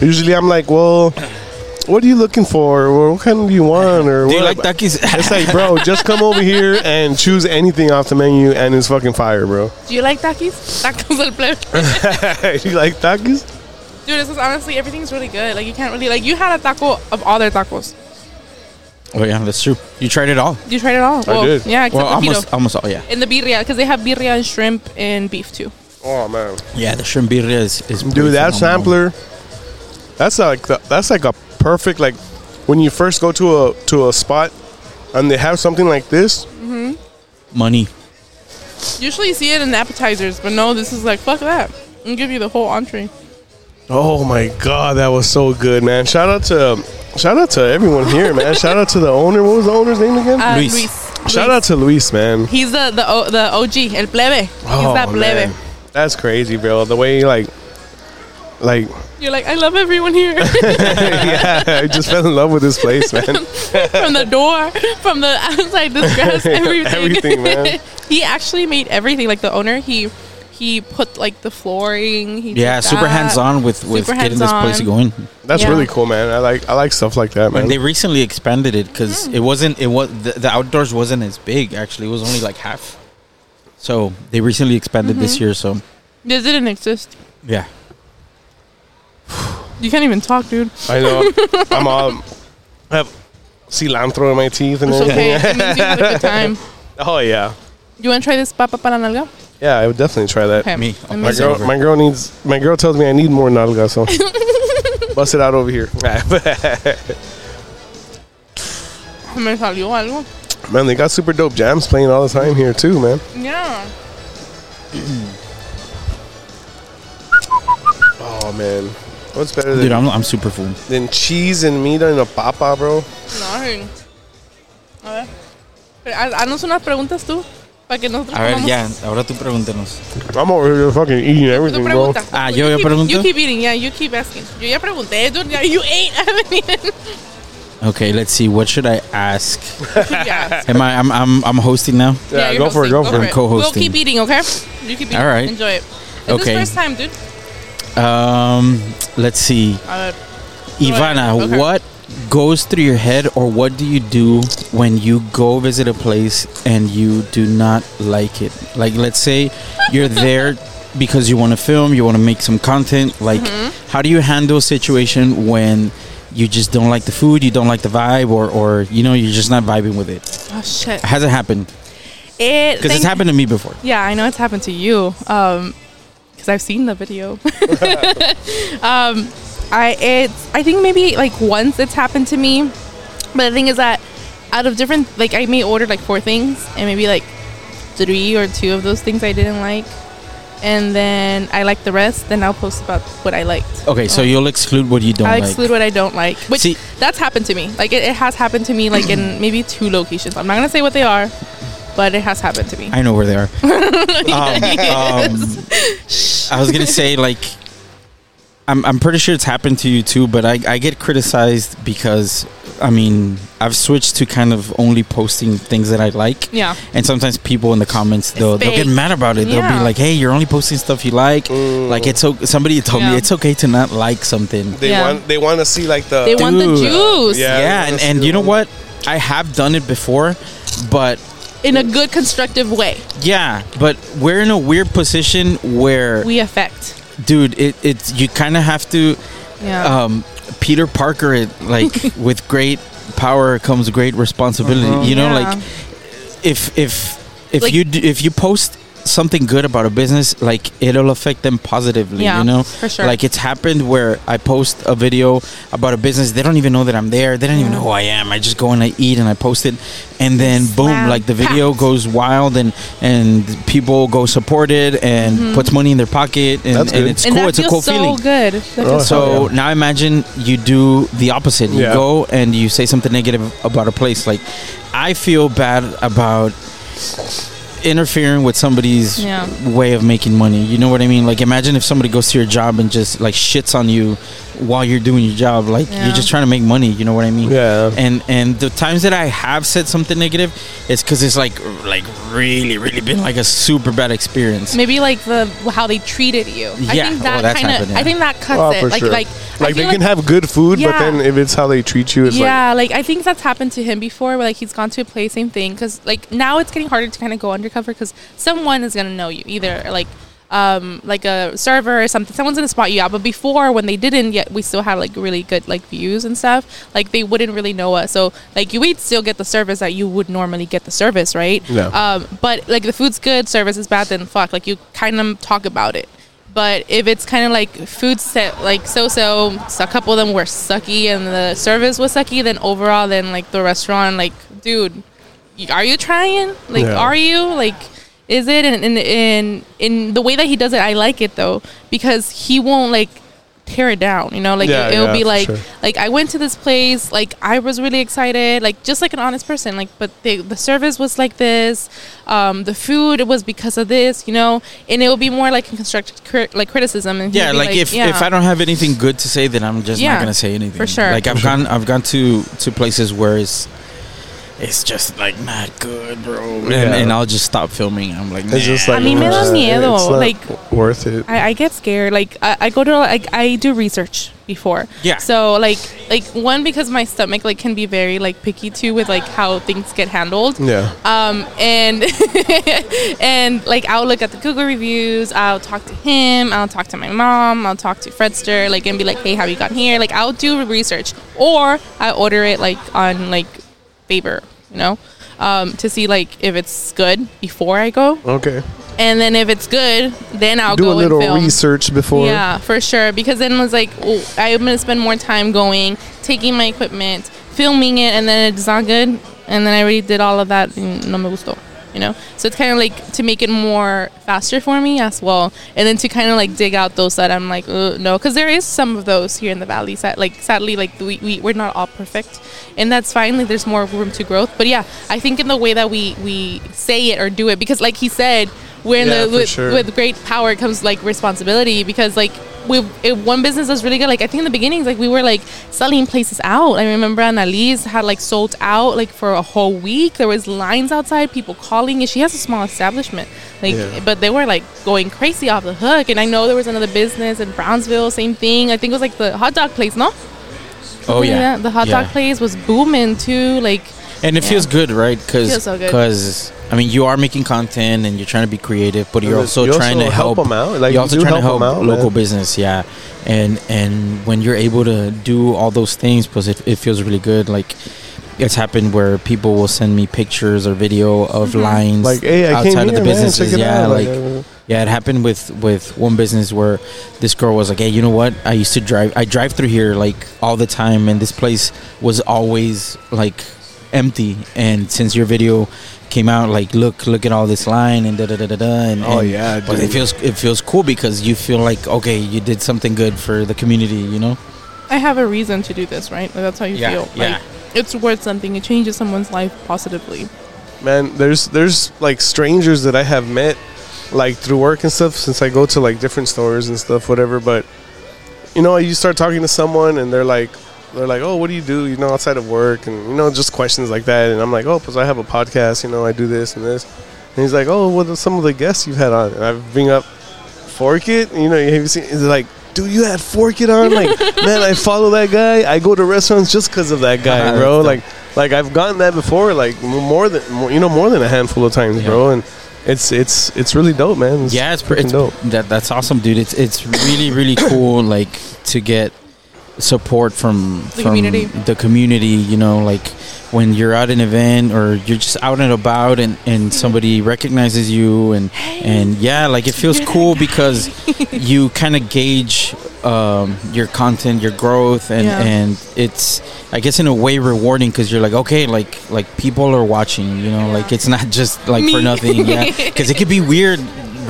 usually I'm like, well, what are you looking for? Or what kind do you want? Or Do you like takis? It's like, bro, just come over here and choose anything off the menu, and it's fucking fire, bro. Do you like takis? Tacos del plebe. you like takis? Dude, this is honestly everything's really good. Like you can't really like you had a taco of all their tacos. oh yeah, that's true. You tried it all. You tried it all. Well, did. Yeah, except Well, the almost, pito. almost all. Yeah. And the birria, because they have birria and shrimp and beef too. Oh man, Yeah, the shrimp birria is, is dude, that phenomenal. sampler, that's like the, that's like a perfect like when you first go to a to a spot and they have something like this. money. Usually you see it in appetizers, but no, this is like fuck that. And give you the whole entree. Oh my god, that was so good, man! Shout out to shout out to everyone here, man. shout out to the owner. What was the owner's name again? Uh, Luis. Luis. shout out to Luis, man. He's the the O- the OG, el plebe. He's Oh, that plebe. man. That's crazy, bro. The way like like You're like, I love everyone here. yeah, I just fell in love with this place, man. from the door, from the outside, this grass, everything. Everything, man. he actually made everything. Like the owner, he he put like the flooring. He Yeah, did super hands on with with Super getting this place going. That's Yeah. really cool, man. I like I like stuff like that, man. And they recently expanded it because Mm. it wasn't it was the, the outdoors wasn't as big actually. It was only like half. So they recently expanded this Mm-hmm. year. So This didn't exist. yeah, You can't even talk, dude. I know. I'm all I have cilantro in my teeth and It's okay. everything. It means you had a good time. Oh yeah, You want to try this papa para nalga? yeah. I would definitely try that. Okay. Me. Let My My girl, my girl needs. My girl tells me I need more nalga, so bust it out over here. Me salió algo. man, they got super dope jams playing all the time here too, man. Yeah. Oh man, what's better than, dude, I'm I'm super full. than cheese and meat in a papa, bro? No. A ver. Pero, haz- Haznos unas preguntas tú. Para que nosotros A ver, comamos. ya, ahora tú pregúntanos. I'm over here fucking eating Tú everything, bro. pregunta. Ah, You yo ya keep- pregunto. You keep eating, yeah, you keep asking. Yo ya pregunté, dude, yeah, you ate, I haven't eaten. Okay, let's see. What should I ask? yeah. Am I? I'm I'm I'm hosting now. Yeah, you're go for it, hosting, go for it. Co-hosting. We'll keep eating, okay? You keep eating. All right. Enjoy it. It's Okay. this first time, dude. Um, let's see. Ver. Ivana, Okay. what goes through your head or what do you do when you go visit a place and you do not like it? Like let's say you're there because you want to film, you want to make some content. Like Mm-hmm. how do you handle a situation when you just don't like the food, you don't like the vibe or or you know you're just not vibing with it? Oh, shit. Has it happened? It, Because it's happened to me before. Yeah, I know it's happened to you. Um, because I've seen the video. um, I it's I think maybe like once it's happened to me, but the thing is that out of different like I may order like four things and maybe like three or two of those things I didn't like, and then I like the rest. Then I'll post about what I liked. Okay, so you'll exclude what you don't I like. exclude what I don't like. Which See- that's happened to me. Like it, it has happened to me like in maybe two locations. I'm not gonna say what they are, but it has happened to me. I know where they are. um, um, I was gonna say like, I'm I'm pretty sure it's happened to you too, but I I get criticized because I mean I've switched to kind of only posting things that I like. yeah. And sometimes people in the comments they'll they'll get mad about it. They'll Yeah. be like, "Hey, you're only posting stuff you like." Like it's so somebody told me it's okay to not like something. They Yeah. want they want to see like the They want the juice. Yeah. Yeah, and, and you know what? I have done it before, but in a good constructive way. Yeah, but we're in a weird position where we affect. Dude it, it's you kind of have to yeah. um peter parker it like with great power comes great responsibility you know Yeah. like if if if Like- you do, if you post something good about a business like it'll affect them positively Yeah, you know for sure. like it's happened where i post a video about a business they don't even know that i'm there they don't even know who i am i just go and i eat and i post it and then boom like the video packed. goes wild and and people go support it and puts money in their pocket and, That's and it's Mm-hmm. and cool that it's a cool so feeling good That Oh, feels so so now imagine you do the opposite. You Yeah. go and you say something negative about a place. Like I feel bad about interfering with somebody's Yeah. way of making money. You know what I mean? Like imagine if somebody goes to your job and just like shits on you while you're doing your job. Like Yeah. you're just trying to make money. You know what I mean? Yeah. And and the times that I have said something negative, it's because it's like like really really been like a super bad experience. Maybe like the how they treated you. I Yeah, think that that's kind of. yeah. I think that cuts Oh, it. for like sure. like I Like they feel can have good food, but then if it's how they treat you, it's like yeah, like, I think that's happened to him before. Where like he's gone to a place, same thing. Because like now it's getting harder to kind of go undercover because someone is gonna know you either like. Um, like a server or something, someone's gonna spot you out. But before, when they didn't yet, we still had like really good like views and stuff. Like they wouldn't really know us, so like you would still get the service that you would normally get the service, right? Yeah. Um, but like the food's good, service is bad, then fuck. Like you kind of talk about it. But if it's kind of like food set like so so, a couple of them were sucky and the service was sucky, then overall, then like the restaurant, like, dude, are you trying? Like, Yeah. are you like? Is it? And in in in the way that he does it, I like it though because he won't like tear it down. You know, like Yeah, it, will yeah, be like sure. like I went to this place, like I was really excited, like just like an honest person. Like, but they, the service was like this, um, the food it was because of this, you know, and it will be more like a constructive cri- like criticism. And Yeah, be like, if yeah. if I don't have anything good to say, then I'm just not gonna say anything. for sure. Like I've gone I've gone to to places where it's it's just like not good, bro. And, Yeah. and I'll just stop filming. I'm like, it's just like A mí me da miedo, it's not like- worth it. I, I get scared. Like I, I go to like I do research before. Yeah. So like like one because my stomach like can be very like picky too with like how things get handled. yeah. um and and like i'll look at the google reviews i'll talk to him i'll talk to my mom i'll talk to fredster like and be like hey how you got here like i'll do research or i order it like on like favor you know um to see like if it's good before i go Okay. and then if it's good then i'll Do a little research before. yeah, for sure. Because then it was like, oh, I'm gonna spend more time going, taking my equipment, filming it, and then it's not good. And then I already did all of that. And no me gustó, you know. So it's kind of like to make it more faster for me as well, and then to kind of like dig out those that I'm like, no, because there is some of those here in the valley. Sad, like sadly, like we, we we're not all perfect, and that's fine. Like there's more room to growth. But yeah, I think in the way that we we say it or do it, because like he said. We're in Yeah, the with, sure. with great power comes like responsibility because like we one business does really good. Like i think in the beginnings like we were like selling places out. I remember Ana Liz had like sold out like for a whole week. There was lines outside people calling and she has a small establishment. Like Yeah. but they were like going crazy off the hook. And i know there was another business in brownsville same thing. I think it was like the hot dog place no? Oh yeah, the hot Yeah. dog place was booming too. Like and it Yeah. feels good, right? Because Feels so good. I mean, you are making content and you're trying to be creative, but you're You also also trying to help help, 'em out. Like, you're also do trying to help help 'em out, local man. business, yeah. And and when you're able to do all those things, because it, it feels really good. Like it's happened where people will send me pictures or video of Mm-hmm. lines Like, hey, I outside of the man. businesses. Yeah, out. like. uh, Yeah, it happened with with one business where this girl was like, "Hey, you know what? I used to drive. I drive through here like all the time, and this place was always like empty. And since your video came out, like, look, look at all this line and da da da da da. And Oh, and- yeah, but it feels it feels cool because you feel like okay, you did something good for the community. You know? i have a reason to do this right like, that's how you Yeah, feel yeah. like it's worth something it changes someone's life positively man there's there's like strangers that i have met like through work and stuff since i go to like different stores and stuff whatever but you know you start talking to someone and they're like they're like oh what do you do you know outside of work and you know just questions like that and i'm like oh because i have a podcast you know i do this and this and he's like oh what are some of the guests you've had on and i bring up fork it you know have you seen he's like dude you had fork it on like man i follow that guy i go to restaurants just because of that guy bro like like I've gotten that before, like more than more, you know more than a handful of times, bro. And it's it's it's really dope, man. It's yeah, it's, it's dope. that that's awesome, dude. It's it's really really cool, like to get support from The from community. the community. You know, like when you're at an event or you're just out and about, and and somebody recognizes you, and and yeah, like it feels cool because you kind of gauge um, your content, your growth, and Yeah. and it's I guess in a way rewarding because you're like okay, like like people are watching. You know, Yeah. like it's not just like for nothing. Yeah, because it could be weird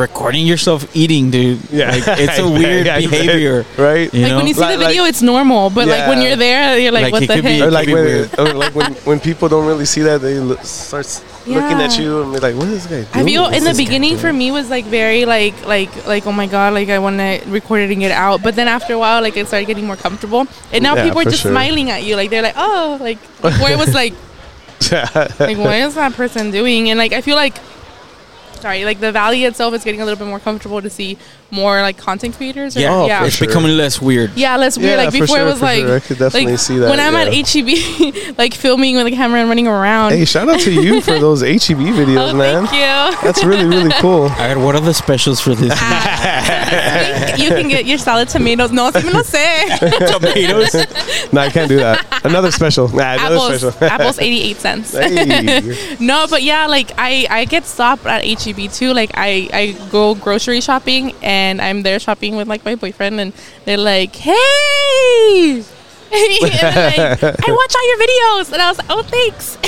recording yourself eating, dude. Like, it's a weird Yeah, behavior. right? You like know? when you see Like- the video, like- it's normal, but like when you're there, you're like, Like, what the could be- heck? Or like when, or like when, when people don't really see that, they look, start s- looking at you and be like, "What is this guy doing?" I feel in the beginning for me was like very like like like oh my god like I want to record it and get it out but then after a while like it started getting more comfortable and now Yeah, people are just sure. smiling at you like they're like oh like where it was like like what is that person doing and like I feel like sorry like the valley itself is getting a little bit more comfortable to see more like content creators or- Yeah, Oh, yeah for it's sure. becoming less weird. yeah, less weird. Yeah, like before, sure, it was like, sure. I could definitely like see that, when I'm at. HEB, like filming with the camera and running around. Hey, shout out to you for those HEB videos, oh, man. thank you. That's really really cool. All right, what are the specials for this? Ah. you can get your salad tomatoes. No, sí me lo sé. Tomatoes. No, I can't do that. Another special. Nah, another apples, special. apples, eighty-eight cents. Hey. No, but yeah, like I, I get stopped at HEB too. Like I, I go grocery shopping and I'm there shopping with like my boyfriend and they're like, hey. and like, I watch all your videos, and I was like, "Oh, thanks."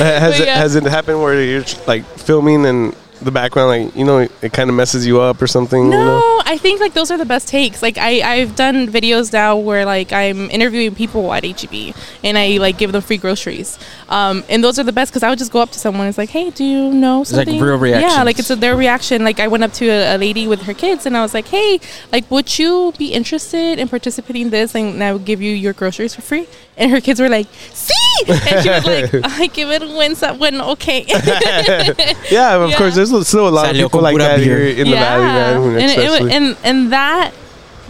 has But it has it happened where you're like filming and the background like you know it kind of messes you up or something? you No, know? I think like those are the best takes. Like I I've done videos now where like I'm interviewing people at HEB and I like give them free groceries. Um, and those are the best because I would just go up to someone. It's like, hey, do you know something? It's like real reaction, Yeah, like it's a, their reaction. Like I went up to a, a lady with her kids and I was like, hey, like would you be interested in participating in this? And I would give you your groceries for free. And her kids were like, see, and she was like, I give it when some when okay. Yeah, of Yeah. course. There's still a lot of people like that beer. here in the valley, man. and, it, and and that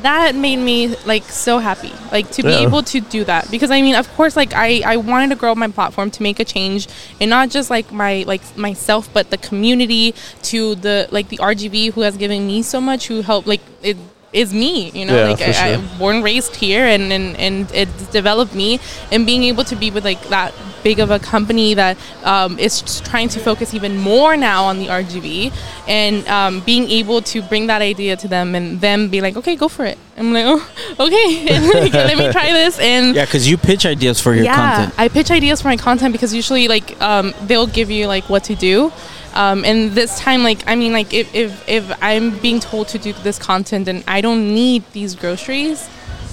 that made me like so happy like to be Yeah. able to do that because i mean of course like i i wanted to grow my platform to make a change and not just like my like myself but the community to the like the RGV who has given me so much who helped like it is me you know Yeah, like I, sure. i'm born raised here and, and and it developed me and being able to be with like that big of a company that um, is trying to focus even more now on the RGV and um, being able to bring that idea to them and them be like, okay, go for it. I'm like, oh, okay, and like, let me try this. And Yeah, because you pitch ideas for your yeah, content. I pitch ideas for my content because usually like um, they'll give you like what to do. Um, and this time, like I mean, like if, if if I'm being told to do this content and I don't need these groceries,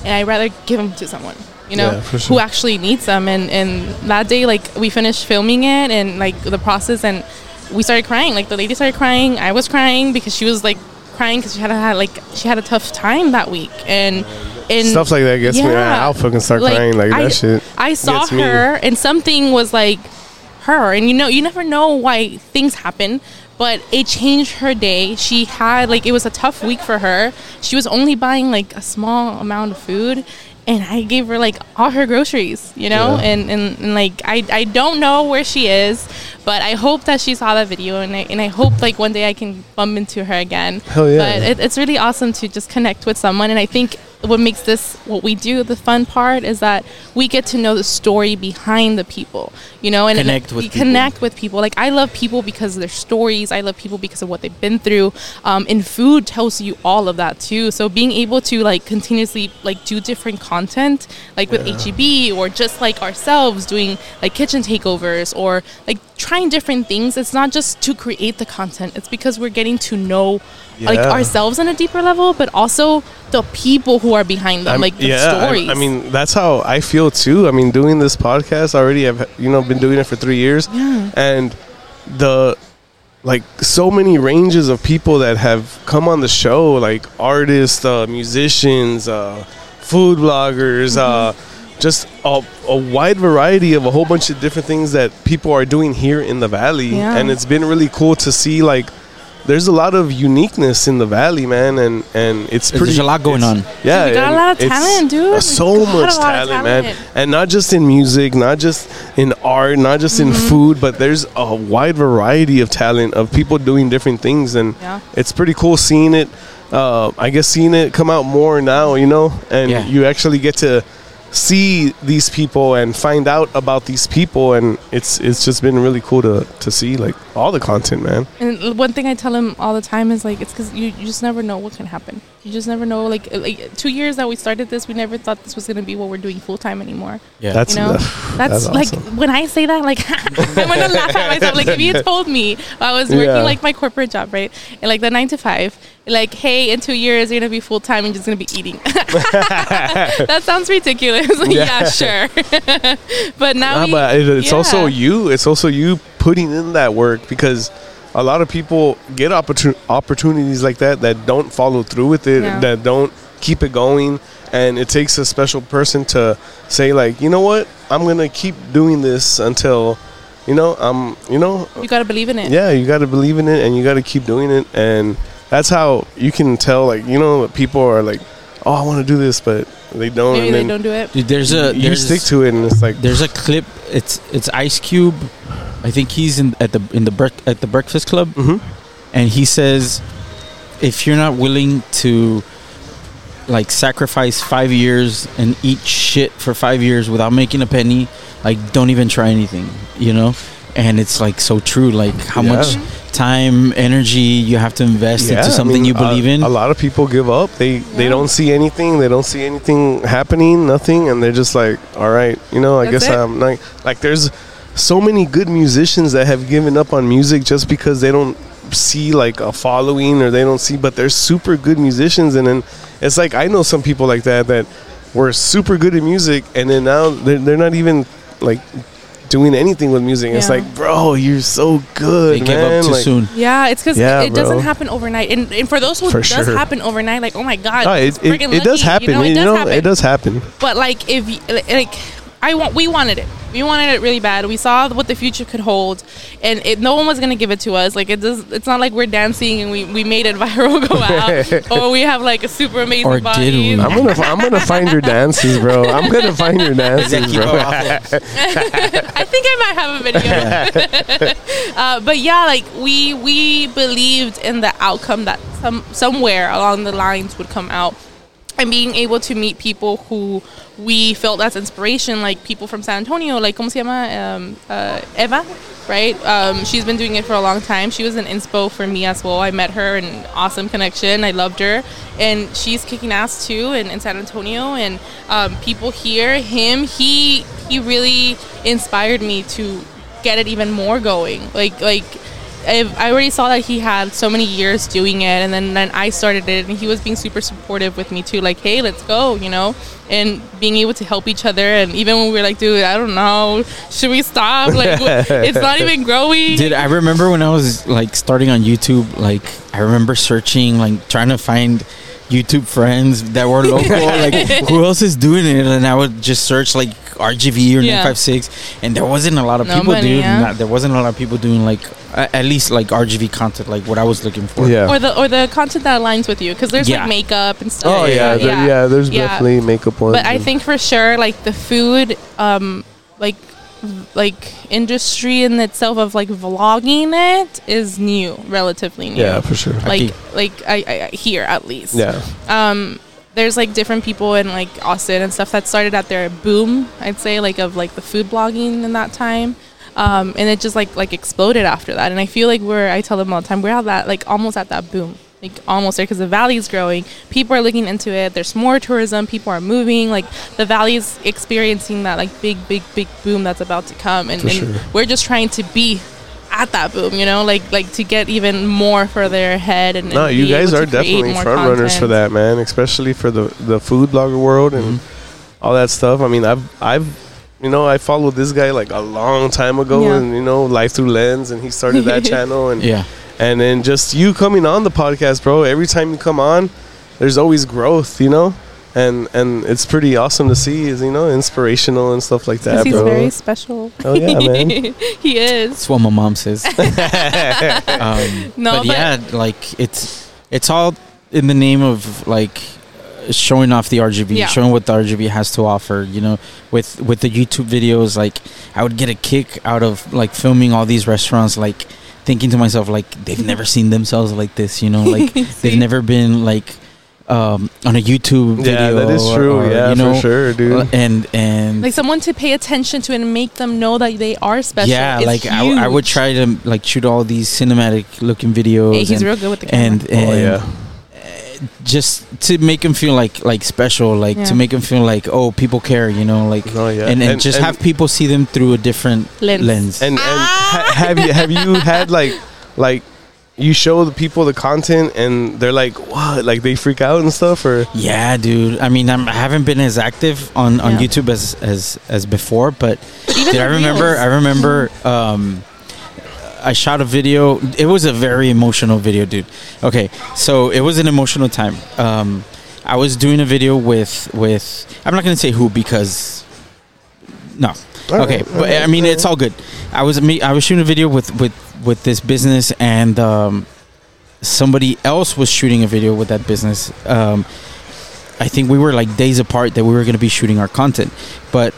and I'd rather give them to someone, you know, Yeah, for who actually needs them. And and that day, like we finished filming it and like the process, and we started crying. Like the lady started crying. I was crying because she was like crying because she had had like she had a tough time that week and. And Stuff like that gets me. I'll fucking start Like, crying like I, that shit. I saw gets me. her, and something was like her, and you know, you never know why things happen, but it changed her day. She had like it was a tough week for her. She was only buying like a small amount of food. And I gave her like all her groceries, you know, Yeah. and, and, and like I, I don't know where she is, but I hope that she saw that video, and I, and I hope like one day I can bump into her again. Hell yeah. But it, it's really awesome to just connect with someone and i think what makes this what we do the fun part is that we get to know the story behind the people you know and Connect with we people. connect with people. Like i love people because of their stories. I love people because of what they've been through. Um, and food tells you all of that too. So being able to like continuously like do different content like with heb or just like ourselves doing like kitchen takeovers or like trying different things it's not just to create the content. It's because we're getting to know like ourselves on a deeper level, but also the people who are behind them, I'm- like the yeah, I- stories. I, mean, that's how I feel too. I mean, doing this podcast already, I've you know been doing it for three years, Yeah. and the like so many ranges of people that have come on the show, like artists, uh, musicians, uh, food bloggers, uh, just a, a wide variety of a whole bunch of different things that people are doing here in the valley, Yeah. and it's been really cool to see like. There's a lot of uniqueness in the valley, man, and and it's pretty. There's a lot going on. Yeah, we got a lot of talent, dude. uh, So We got a much lot of talent, man, and not just in music, not just in art, not just in Mm-hmm. food, but there's a wide variety of talent of people doing different things, and Yeah. it's pretty cool seeing it. Uh, I guess seeing it come out more now, you know, and Yeah. you actually get to see these people and find out about these people and it's it's just been really cool to to see like all the content man And one thing I tell him all the time is like, it's because you, you just never know what can happen. You just never know. Like, uh, like two years that we started this, we never thought this was gonna be what we're doing full time anymore. Yeah. that's You know, that's, that's like awesome. when I say that, like I'm gonna laugh at myself. Like if you told me I was working Yeah. like my corporate job, right, and like the nine to five, like hey, in two years you're gonna be full time and just gonna be eating. that sounds ridiculous. Yeah. yeah, sure. but now Nah, we, but it, it's also you it's also you putting in that work because a lot of people get opportun- opportunities like that that don't follow through with it Yeah. that don't keep it going and it takes a special person to say like you know what i'm gonna keep doing this until you know i'm you know you gotta believe in it. yeah you got to believe in it and you got to keep doing it and that's how you can tell like you know people are like oh i want to do this but they don't Maybe and they then don't do it. Dude, there's a you there's, stick to it and it's like There's a clip. It's it's Ice Cube. I think he's in at the in the bre- at the Breakfast Club, Mhm. and he says, if you're not willing to like sacrifice five years and eat shit for five years without making a penny, like don't even try anything, you know. And it's like so true. Like how Yeah. much time, energy you have to invest Yeah, into I something mean, you believe a, in. A lot of people give up. They they don't see anything. They don't see anything happening. Nothing, and they're just like, all right, you know, I That's guess it. I'm like like there's so many good musicians that have given up on music just because they don't see like a following or they don't see, but they're super good musicians, and then it's like I know some people like that that were super good at music, and then now they're, they're not even like doing anything with music. It's like, bro, you're so good, they gave up too Like, soon. Yeah, it's because Yeah, it doesn't happen overnight. And, and for those who For it does sure. happen overnight, like oh my god, No, it's it, it, friggin' it does happen. You know, it you does know, happen. it does happen. But like if y- like I want, we wanted it. We wanted it really bad. We saw what the future could hold, and it, no one was gonna give it to us. Like it does. It's not like we're dancing and we, we made it viral go out, or we have like a super amazing Or did we? I'm gonna I'm gonna find your dances, bro. I'm gonna find your dances, bro. I think I might have a video. uh, but yeah, like we we believed in the outcome that some somewhere along the lines would come out, and being able to meet people who we felt as inspiration, like people from San Antonio, like como se llama um, uh, Eva, right? Um, she's been doing it for a long time. She was an inspo for me as well. I met her, an awesome connection. I loved her, and she's kicking ass too in, in San Antonio. And um, people here, him, he he really inspired me to get it even more going. Like like. I've, I already saw that he had so many years doing it, and then, then I started it, and he was being super supportive with me too. Like, hey, let's go, you know, and being able to help each other. And even when we were like, dude, I don't know, should we stop? Like, wh- it's not even growing. Did I remember when I was like starting on YouTube? Like I remember searching, like trying to find YouTube friends that were local. like who else is doing it? And I would just search like RGV or Yeah. 956, and there wasn't a lot of people, Nobody, dude. yeah. Not, there wasn't a lot of people doing like a- at least like RGV content, like what I was looking for. Yeah. or the or the content that aligns with you, because there's Yeah. like makeup and stuff. Oh yeah, yeah, yeah. There's Yeah. definitely makeup ones. but I think for sure, like the food, um, like like industry in itself of like vlogging it is new, relatively new. yeah, for sure. Like Okay. like I, I here at least. Yeah, Um, there's like different people in like Austin and stuff that started at their boom, I'd say, like of like the food blogging in that time. Um, and it just like like exploded after that. And I feel like we're I tell them all the time, we're at that like almost at that boom. Like almost there because the valley is growing. People are looking into it. There's more tourism. People are moving. Like the valley is experiencing that like big, big, big boom that's about to come. And, For and sure. we're just trying to be at that boom, you know, like like to get even more further ahead. And no, and you guys are definitely more front runners for that, man. Especially for the the food blogger world and all that stuff. I mean, I've I've you know I followed this guy like a long time ago, Yeah. and you know Life Through Lens, and he started that channel, and Yeah. and then just you coming on the podcast, bro. Every time you come on, there's always growth, you know. And and it's pretty awesome to see, is you know, inspirational and stuff like that, Because he's bro. very special. oh yeah, man. he is. That's what my mom says. um, No, but, but- yeah, like it's it's all in the name of like showing off the RGV, Yeah. showing what the RGV has to offer. You know, with with the YouTube videos, like I would get a kick out of like filming all these restaurants, like thinking to myself, like they've never seen themselves like this. You know, like they've never been like um, on a YouTube video. Yeah, video. that is true. or, yeah, you know, for sure, dude. And and like someone to pay attention to and make them know that they are special. yeah, is like I, I would try to like shoot all these cinematic looking videos. Hey, he's and, real good with the camera. and, and oh yeah. Just to make him feel like like special, like Yeah. to make him feel like oh people care, you know, like Oh yeah. and, and just have people see them through a different Lens. lens. and, and ha- have you have you had like like you show the people the content and they're like what like they freak out and stuff or yeah, dude. I mean, I'm, I haven't been as active on, on Yeah. YouTube as, as as before, but even Dude, I remember. reels. I remember. Um, I shot a video. It was a very emotional video, dude. Okay, so it was an emotional time. Um, I was doing a video with with. I'm not gonna say who because. No. Okay, but I mean it's all good. I was me. I was shooting a video with with with this business and um, somebody else was shooting a video with that business. Um, I think we were like days apart that we were going to be shooting our content, but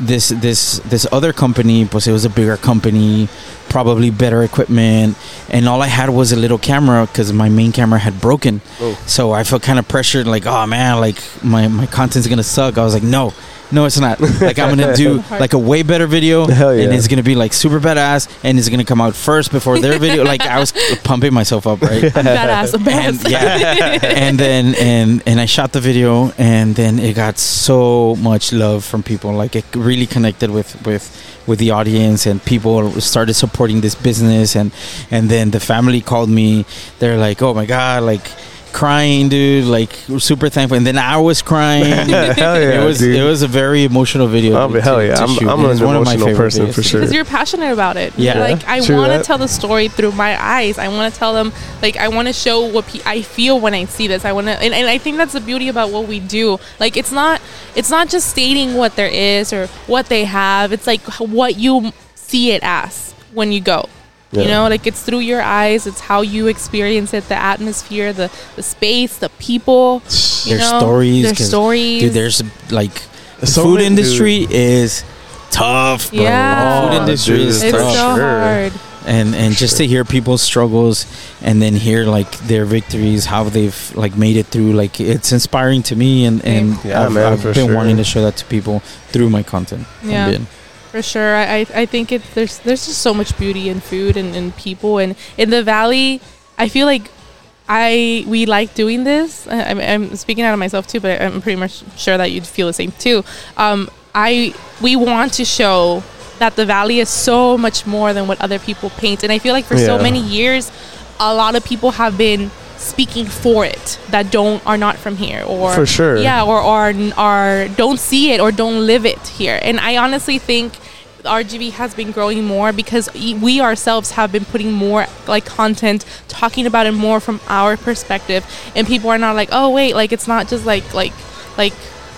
this this this other company, pues it was a bigger company, probably better equipment, and all I had was a little camera because my main camera had broken. Oh. So I felt kind of pressured, like, oh man, like my my content's gonna suck. I was like, no. No, it's not. Like I'm gonna do like a way better video, yeah. and it's gonna be like super badass, and it's gonna come out first before their video. Like I was pumping myself up, right? badass, badass. and yeah and then and and i shot the video and then it got so much love from people like it really connected with with with the audience and people started supporting this business and and then the family called me they're like oh my god like crying dude like super thankful and then i was crying hell yeah it was dude. it was a very emotional video Oh, to- hell to- yeah. to I'm- shoot. I'm It was an one of my emotional favorite person videos for sure. because you're passionate about it. Yeah. Like I want to tell the story through my eyes. I want to tell them like I want to show what pe- I feel when I see this. I want to and, and I think that's the beauty about what we do. Like it's not it's not just stating what there is or what they have. It's like what you see it as when you go. You know, like it's through your eyes. It's how you experience it, the atmosphere, the the space, the people. You their know, stories their 'cause, stories. dude there's like the So food many- industry is tough bro. Yeah. food oh, industry dude, is it's tough so Sure. hard. and and just to hear people's struggles and then hear like their victories how they've like made it through like it's inspiring to me and and Yeah, I've, man, I've been sure. wanting to show that to people through my content I'm Yeah. For sure, I, I think it there's there's just so much beauty in food and, and people and in the valley. I feel like I we like doing this. I, I'm, I'm speaking out of myself too, but I'm pretty much sure that you'd feel the same too. Um, I we want to show that the valley is so much more than what other people paint, and I feel like for so many years, a lot of people have been speaking for it that don't are not from here or For sure. yeah or or are don't see it or don't live it here and i honestly think RGV has been growing more because we ourselves have been putting more like content talking about it more from our perspective. And people are not like oh wait like it's not just like like like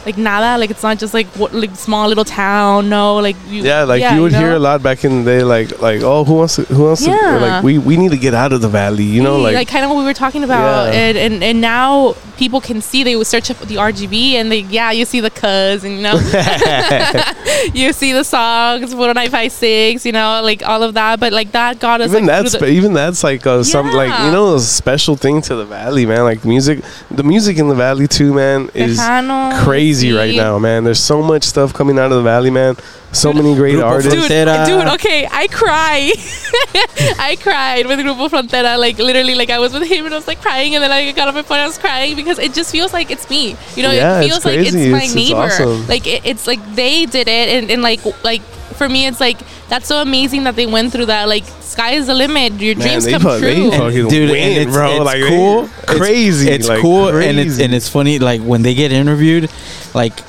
like nada like it's not just like what like small little town no like you, Yeah, like you would know? hear a lot back in the day, like like oh, who wants to, who wants to, or, like we we need to get out of the valley, you know, Hey, like, kind of what we were talking about, Yeah. and, and and now people can see. They would search up the RGV, and they yeah, you see the cuz, and you know, you see the songs, Four Nine Five Six, you know, like all of that. But like that got us even like, that's the- even that's like uh, some like you know a special thing to the valley, man. Like music, the music in the valley too, man, is Tejano, crazy sí. right now, man. There's so much stuff coming out of the valley, man. So many great Grupo artists. Dude, Frontera. dude, okay, I cry. I cried with Grupo Frontera. Like literally, like I was with him and I was like crying, and then I got on my phone and I was crying because it just feels like it's me. You know, Yeah, it it's feels like it's my It's- it's neighbor. awesome. Like it, it's like they did it, and, and like like for me, it's like that's so amazing that they went through that. Like sky is the limit. Your Man, dreams they come fu- they true. fucking dude, win, and it's, bro. it's like cool, crazy. It's, like, cool, and it's and it's funny. Like when they get interviewed, like And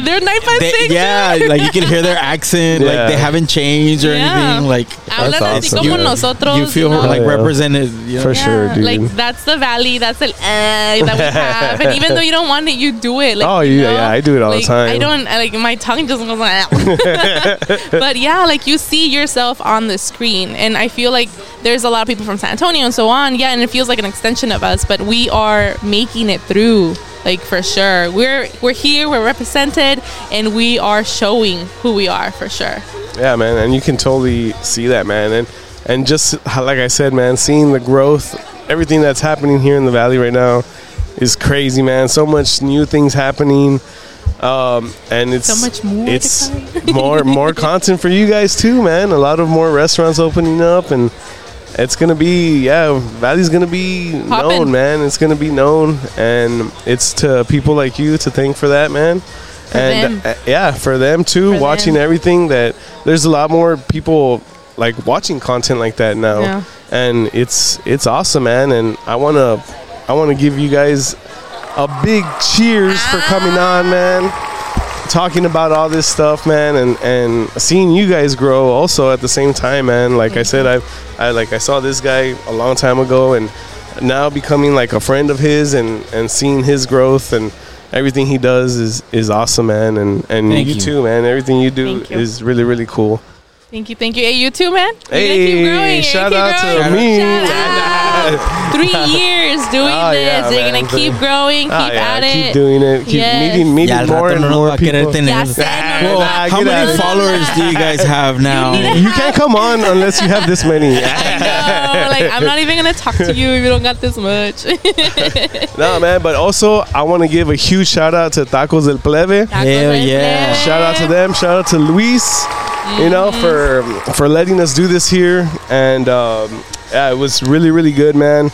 they're nine five they, six. yeah, like you can hear their accent, Yeah. like they haven't changed or Yeah. anything. Like Hablan así awesome. You- nosotros. you feel know? like Oh, yeah. represented. You know? For sure, dude. Like that's the valley. That's the uh, that we have. and even though you don't want it, you do it. Like, Oh, you yeah, know? yeah, I do it all the time. I don't like my tongue just goes like. but yeah, like you see yourself on the screen, and I feel like there's a lot of people from San Antonio and so on. Yeah, and it feels like an extension of us, but we are making it through. Like for sure, we're we're here, we're represented, and we are showing who we are for sure. Yeah, man, and you can totally see that, man, and and just like I said, man, seeing the growth, everything that's happening here in the valley right now, is crazy, man. So much new things happening. Um, and it's So much more It's more more content for you guys too, man. A lot of more restaurants opening up, and it's gonna be yeah, Valley's gonna be known, man. It's gonna be known, and it's to people like you to thank for that, man. and them. uh, yeah, for them too, For watching them. everything that there's a lot more people like watching content like that now, Yeah. and it's it's awesome, man. And I wanna I wanna give you guys a big cheers for coming on, man. Talking about all this stuff, man, and and seeing you guys grow also at the same time, man. Like I said, I I like I saw this guy a long time ago, and now becoming like a friend of his, and and seeing his growth and everything he does is is awesome, man. And and you, you. too, man. Everything you do you. is really really cool. Thank you, thank you. Hey, you too, man. You're Hey, keep growing. Shout gonna out keep to me. Shout. Three years doing Oh, this. yeah, You're gonna keep growing. Keep Ah, yeah, at it. keep doing it. Keep Yes. meeting meeting Ya more and more va a querer people. tener. Ya no, Well, Nah, how many outta followers do you guys have now? need You can't come on unless you have this many. No, like I'm not even gonna talk to you if you don't got this much. no, man. But also, I want to give a huge shout out to Tacos del Plebe. Hell yeah. Shout out to them. Shout out to Luis. You know for for letting us do this here, and um, yeah, it was really really good, man.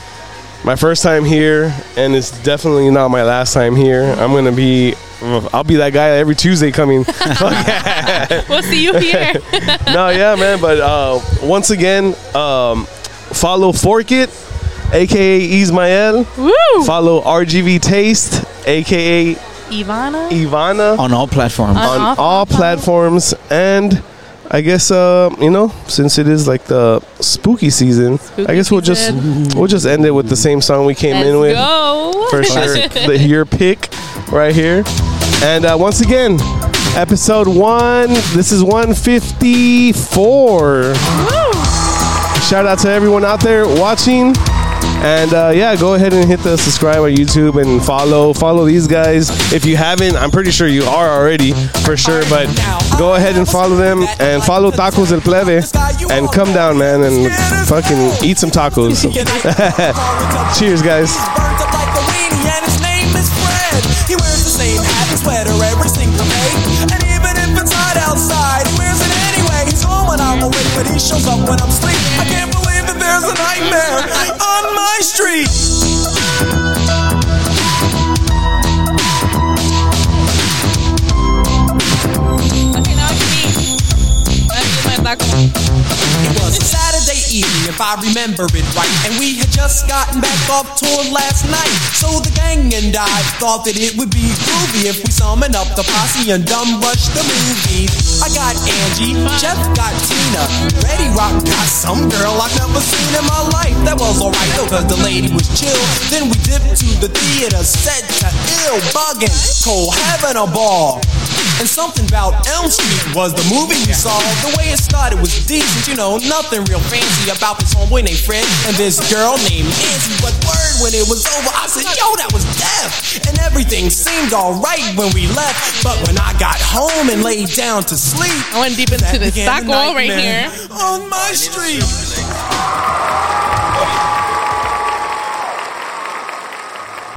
My first time here, and it's definitely not my last time here. I'm gonna be. I'll be that guy every Tuesday coming. we'll see you here. no, yeah, man. But uh, once again, um, follow Fork It, aka Ismael. Woo! Follow RGV Taste, aka Ivana. Ivana, On all platforms. On on all all platforms. And I guess uh, you know, since it is like the spooky season, Spooky I guess we'll just season. we'll just end it with the same song we came Let's in with go. for sure. the, your pick right here. And uh, once again, episode one. This is 154. Shout out to everyone out there watching. And uh, yeah, go ahead and hit the subscribe on YouTube and follow follow these guys. If you haven't, I'm pretty sure you are already for sure. But go ahead and follow them and follow Tacos El Plebe and come down, man, and fucking eat some tacos. Cheers, guys. Outside, he wears it anyway. He's home when I'm awake, but he shows up when I'm. I can't there's a nightmare on my street. Okay, now it's me. Let me get my taco. It was a Saturday evening, if I remember it right. And we had just gotten back off tour last night. So the gang and I thought that it would be groovy if we summoned up the posse and dumb rush the movies. I got Angie, Jeff got Tina, Ready Rock got some girl I've never seen in my life. That was alright though, cause the lady was chill. Then we dipped to the theater, set to ill, bugging, Cole having a ball. And something about Elm Street was the movie we saw. The way it started was decent, you know, nothing real fancy about this homeboy named Fred and this girl named Nancy. But word when it was over, I said, yo, that was death. And everything seemed alright when we left. But when I got home and laid down to sleep, I went deep into that this began the taco right here. On my street.